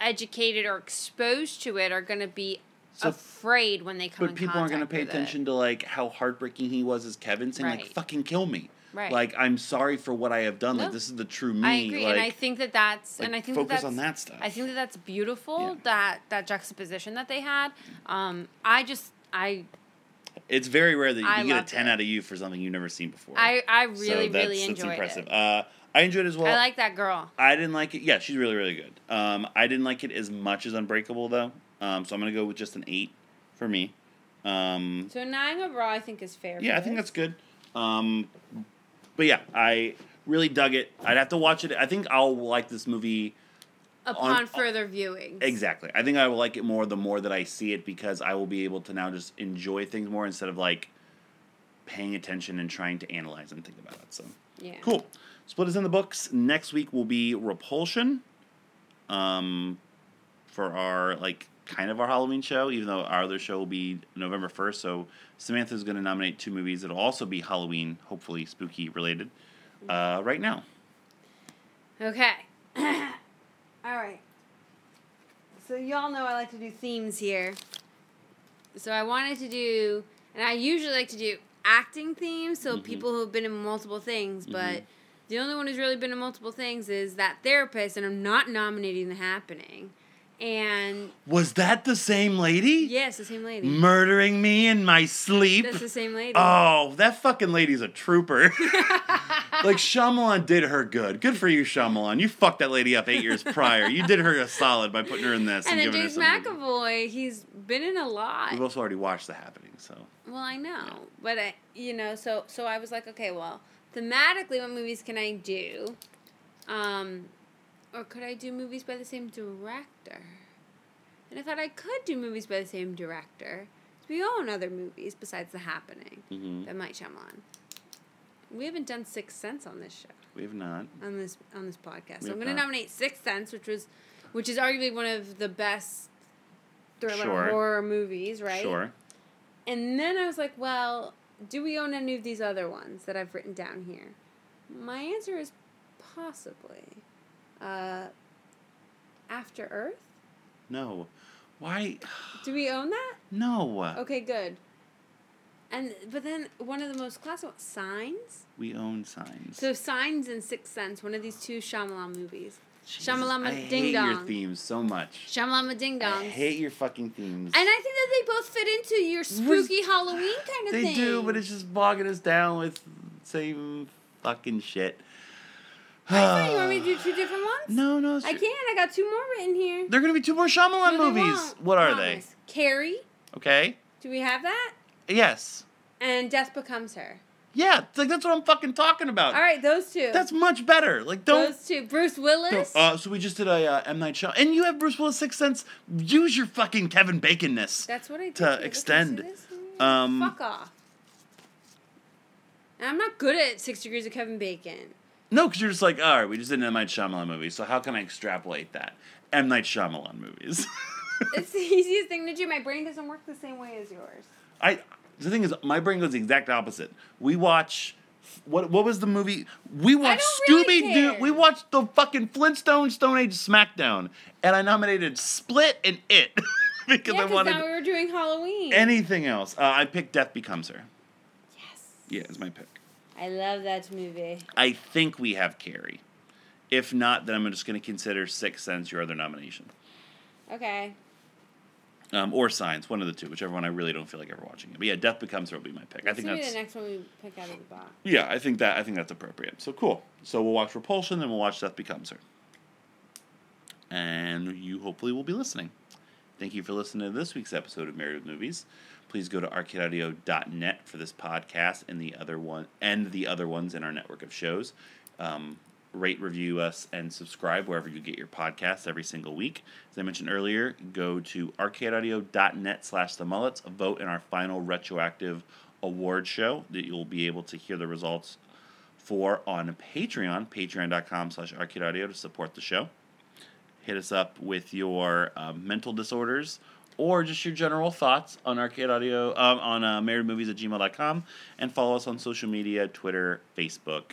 educated or exposed to it are going to be So- afraid when they come But in people aren't going to pay with it. attention to like how heartbreaking he was as Kevin, saying like "fucking kill me." Right. Like I'm sorry for what I have done. Like this is the true me. I agree, Like, and I think that that's like, and I think focus that that's, on that stuff. I think that that's beautiful. Yeah. That that juxtaposition that they had. Um, I just I It's very rare that you I get a ten it. out of you for something you've never seen before. I I So really that's, really that's impressive. it. Uh, I enjoyed it as well. I like that girl. I didn't like it. Yeah, she's really really good. Um, I didn't like it as much as Unbreakable though. Um, so I'm gonna go with just an eight for me. Um, So nine overall, I think is fair. yeah, I think that's good. Um, but yeah, I really dug it. I'd have to watch it. I think I'll like this movie. upon on- further viewing. Exactly. I think I will like it more the more that I see it because I will be able to now just enjoy things more instead of like paying attention and trying to analyze and think about it. So Yeah. cool. Split is in the books. Next week will be Repulsion. Um, for our like kind of our Halloween show, even though our other show will be November first. So Samantha's going to nominate two movies that'll also be Halloween, hopefully spooky related. Uh, right now. Okay. All right. So y'all know I like to do themes here. So I wanted to do, and I usually like to do acting themes, so Mhm. people who have been in multiple things. But Mhm. the only one who's really been in multiple things is that therapist, and I'm not nominating The Happening. And Was that the same lady? yes, the same lady. Murdering me in my sleep. That's the same lady. Oh, that fucking lady's a trooper. like Shyamalan did her good. Good for you, Shyamalan. You fucked that lady up eight years prior. You did her a solid by putting her in this and, and then James. McAvoy, he's been in a lot. We've also already watched The Happening, so Well, I know, but I, you know, so so I was like, okay, well, thematically, what movies can I do? Um, or could I do movies by the same director? And I thought I could do movies by the same director. We own other movies besides The Happening mhm. that might Shyamalan. We haven't done Sixth Sense on this show we have not. on this on this podcast. We So I'm going to nominate Sixth Sense, which was, which is arguably one of the best thriller Sure. horror movies, right? Sure. And then I was like, well, do we own any of these other ones that I've written down here? My answer is possibly. Uh, After Earth? No. Why? Do we own that? No. Okay, good. And but then one of the most classic ones, Signs. We own signs. So Signs and Sixth Sense, one of these two Shyamalan movies. Jesus, Shamalama I Ding hate your themes so much. Shyamalan Ding Dongs. I hate your fucking themes. and I think that they both fit into your spooky Halloween kind of they thing. do, but it's just bogging us down with same fucking shit. I thought you want me to do two different ones? No, no. I true. can. I got two more written here. There are gonna be two more Shyamalan No, they movies. won't. What are Promise. Carrie. Okay. Do we have that? Yes. And Death Becomes Her. Yeah. it's Like that's what I'm fucking talking about. All right, those two. That's much better. Like don't. those two. Bruce Willis. don't- uh, so we just did a uh, M Night show, and you have Bruce Willis Sixth Sense. Use your fucking Kevin Baconness. That's what I did. to extend, this? um, Fuck off. And I'm not good at Six Degrees of Kevin Bacon. No, because you're just like, all right, we just did an M Night Shyamalan movie, so how can I extrapolate that? M Night Shyamalan movies. It's the easiest thing to do. My brain doesn't work the same way as yours. I the thing is, my brain goes the exact opposite. We watch. What what was the movie? We watched Scooby really Doo. We watched the fucking Flintstone Stone Age SmackDown, and I nominated Split and It. because yeah, I wanted now we were doing Halloween. anything else. Uh, I picked Death Becomes Her. yes. Yeah, it's my pick. I love that movie. I think we have Carrie. If not, then I'm just going to consider Sixth Sense your other nomination. Okay. Um, or Signs, one of the two, whichever one I really don't feel like ever watching it. But yeah, Death Becomes Her will be my pick. I think that's the next one we pick out of the box. yeah, I think that I think that's appropriate. So cool. So we'll watch Repulsion, then we'll watch Death Becomes Her, and you hopefully will be listening. Thank you for listening to this week's episode of Married with Movies. Please go to arcadeaudio.net for this podcast and the other one and the other ones in our network of shows. Um, rate, review us, and subscribe wherever you get your podcasts every single week. As I mentioned earlier, go to arcadeaudio.net slash the mullets, vote in our final retroactive award show that you'll be able to hear the results for on Patreon, patreon.com slash arcadeaudio to support the show. Hit us up with your um, mental disorders or just your general thoughts on Arcade Audio, um, on uh, marriedmovies at gmail.com, and follow us on social media Twitter, Facebook,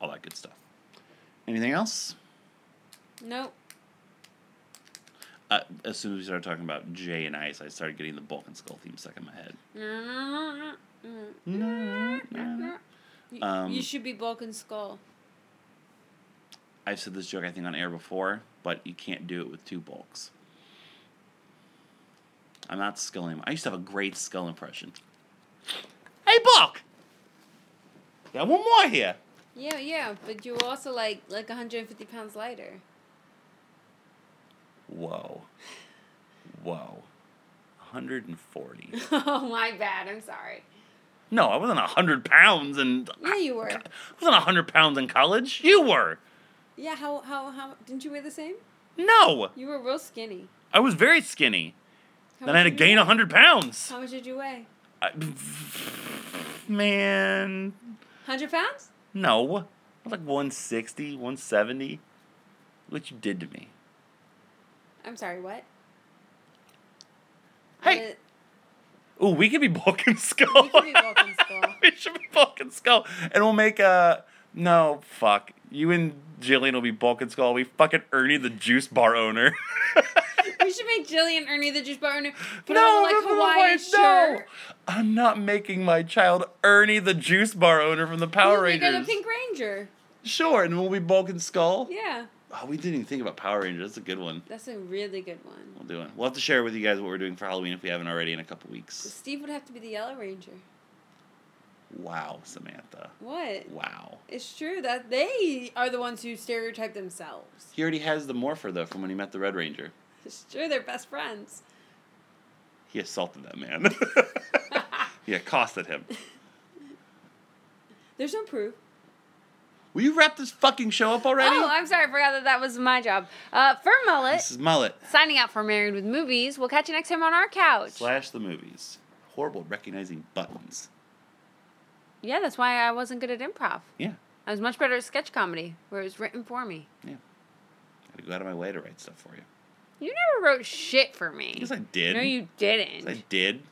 all that good stuff. Anything else? Nope. Uh, as soon as we started talking about Jay and Ice, I started getting the Bulk and Skull theme stuck in my head. You, Um, you should be Bulk and Skull. I've said this joke, I think, on air before, but you can't do it with two bulks. I'm not skulling. I used to have a great skull impression. Hey, Bulk! Got one more here. Yeah, yeah, but you're also like like 150 pounds lighter. Whoa. Whoa. 140. oh my bad. I'm sorry. No, I wasn't 100 pounds and. Yeah, you were. I wasn't 100 pounds in college. You were. Yeah, how how how didn't you weigh the same? No! You were real skinny. I was very skinny. How Then I had to much did you gain? 100 pounds. How much did you weigh? I, man. 100 pounds? No. I was like 160, 170. What you did to me. I'm sorry, what? Hey! Ooh, we could be Bulk and Skull. We could be Bulk and Skull. we should be Bulk and Skull. And we'll make a. No, fuck. You and Jillian will be Bulk and Skull. We fucking Ernie the juice bar owner. we should make Jillian Ernie the juice bar owner. Put no, on like no, no, Hawaiian no, shirt. I'm not making my child Ernie the juice bar owner from the Power We'll Rangers. the Pink Ranger. Sure, and we'll be Bulk and Skull. Yeah, Oh, we didn't even think about Power Rangers. That's a good one. that's a really good one. We'll do it. We'll have to share with you guys what we're doing for Halloween if we haven't already in a couple weeks. Steve would have to be the Yellow Ranger. Wow, Samantha. What? Wow. It's true that they are the ones who stereotype themselves. He already has the morpher though from when he met the Red Ranger. It's true, they're best friends. He assaulted that man. he accosted him. There's no proof. Will you wrap this fucking show up already? Oh, I'm sorry, I forgot that that was my job. Uh, for Mullet, this is Mullet signing out for Married with Movies. We'll catch you next time on our couch. slash the movies. Horrible recognizing buttons. Yeah, that's why I wasn't good at improv. Yeah, I was much better at sketch comedy, where it was written for me. yeah. I had to go out of my way to write stuff for you. You never wrote shit for me. Yes, I did. No, you didn't. I did.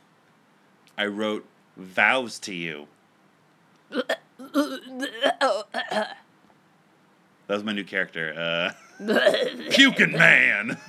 I wrote vows to you. That was my new character. Uh, Pukin Man.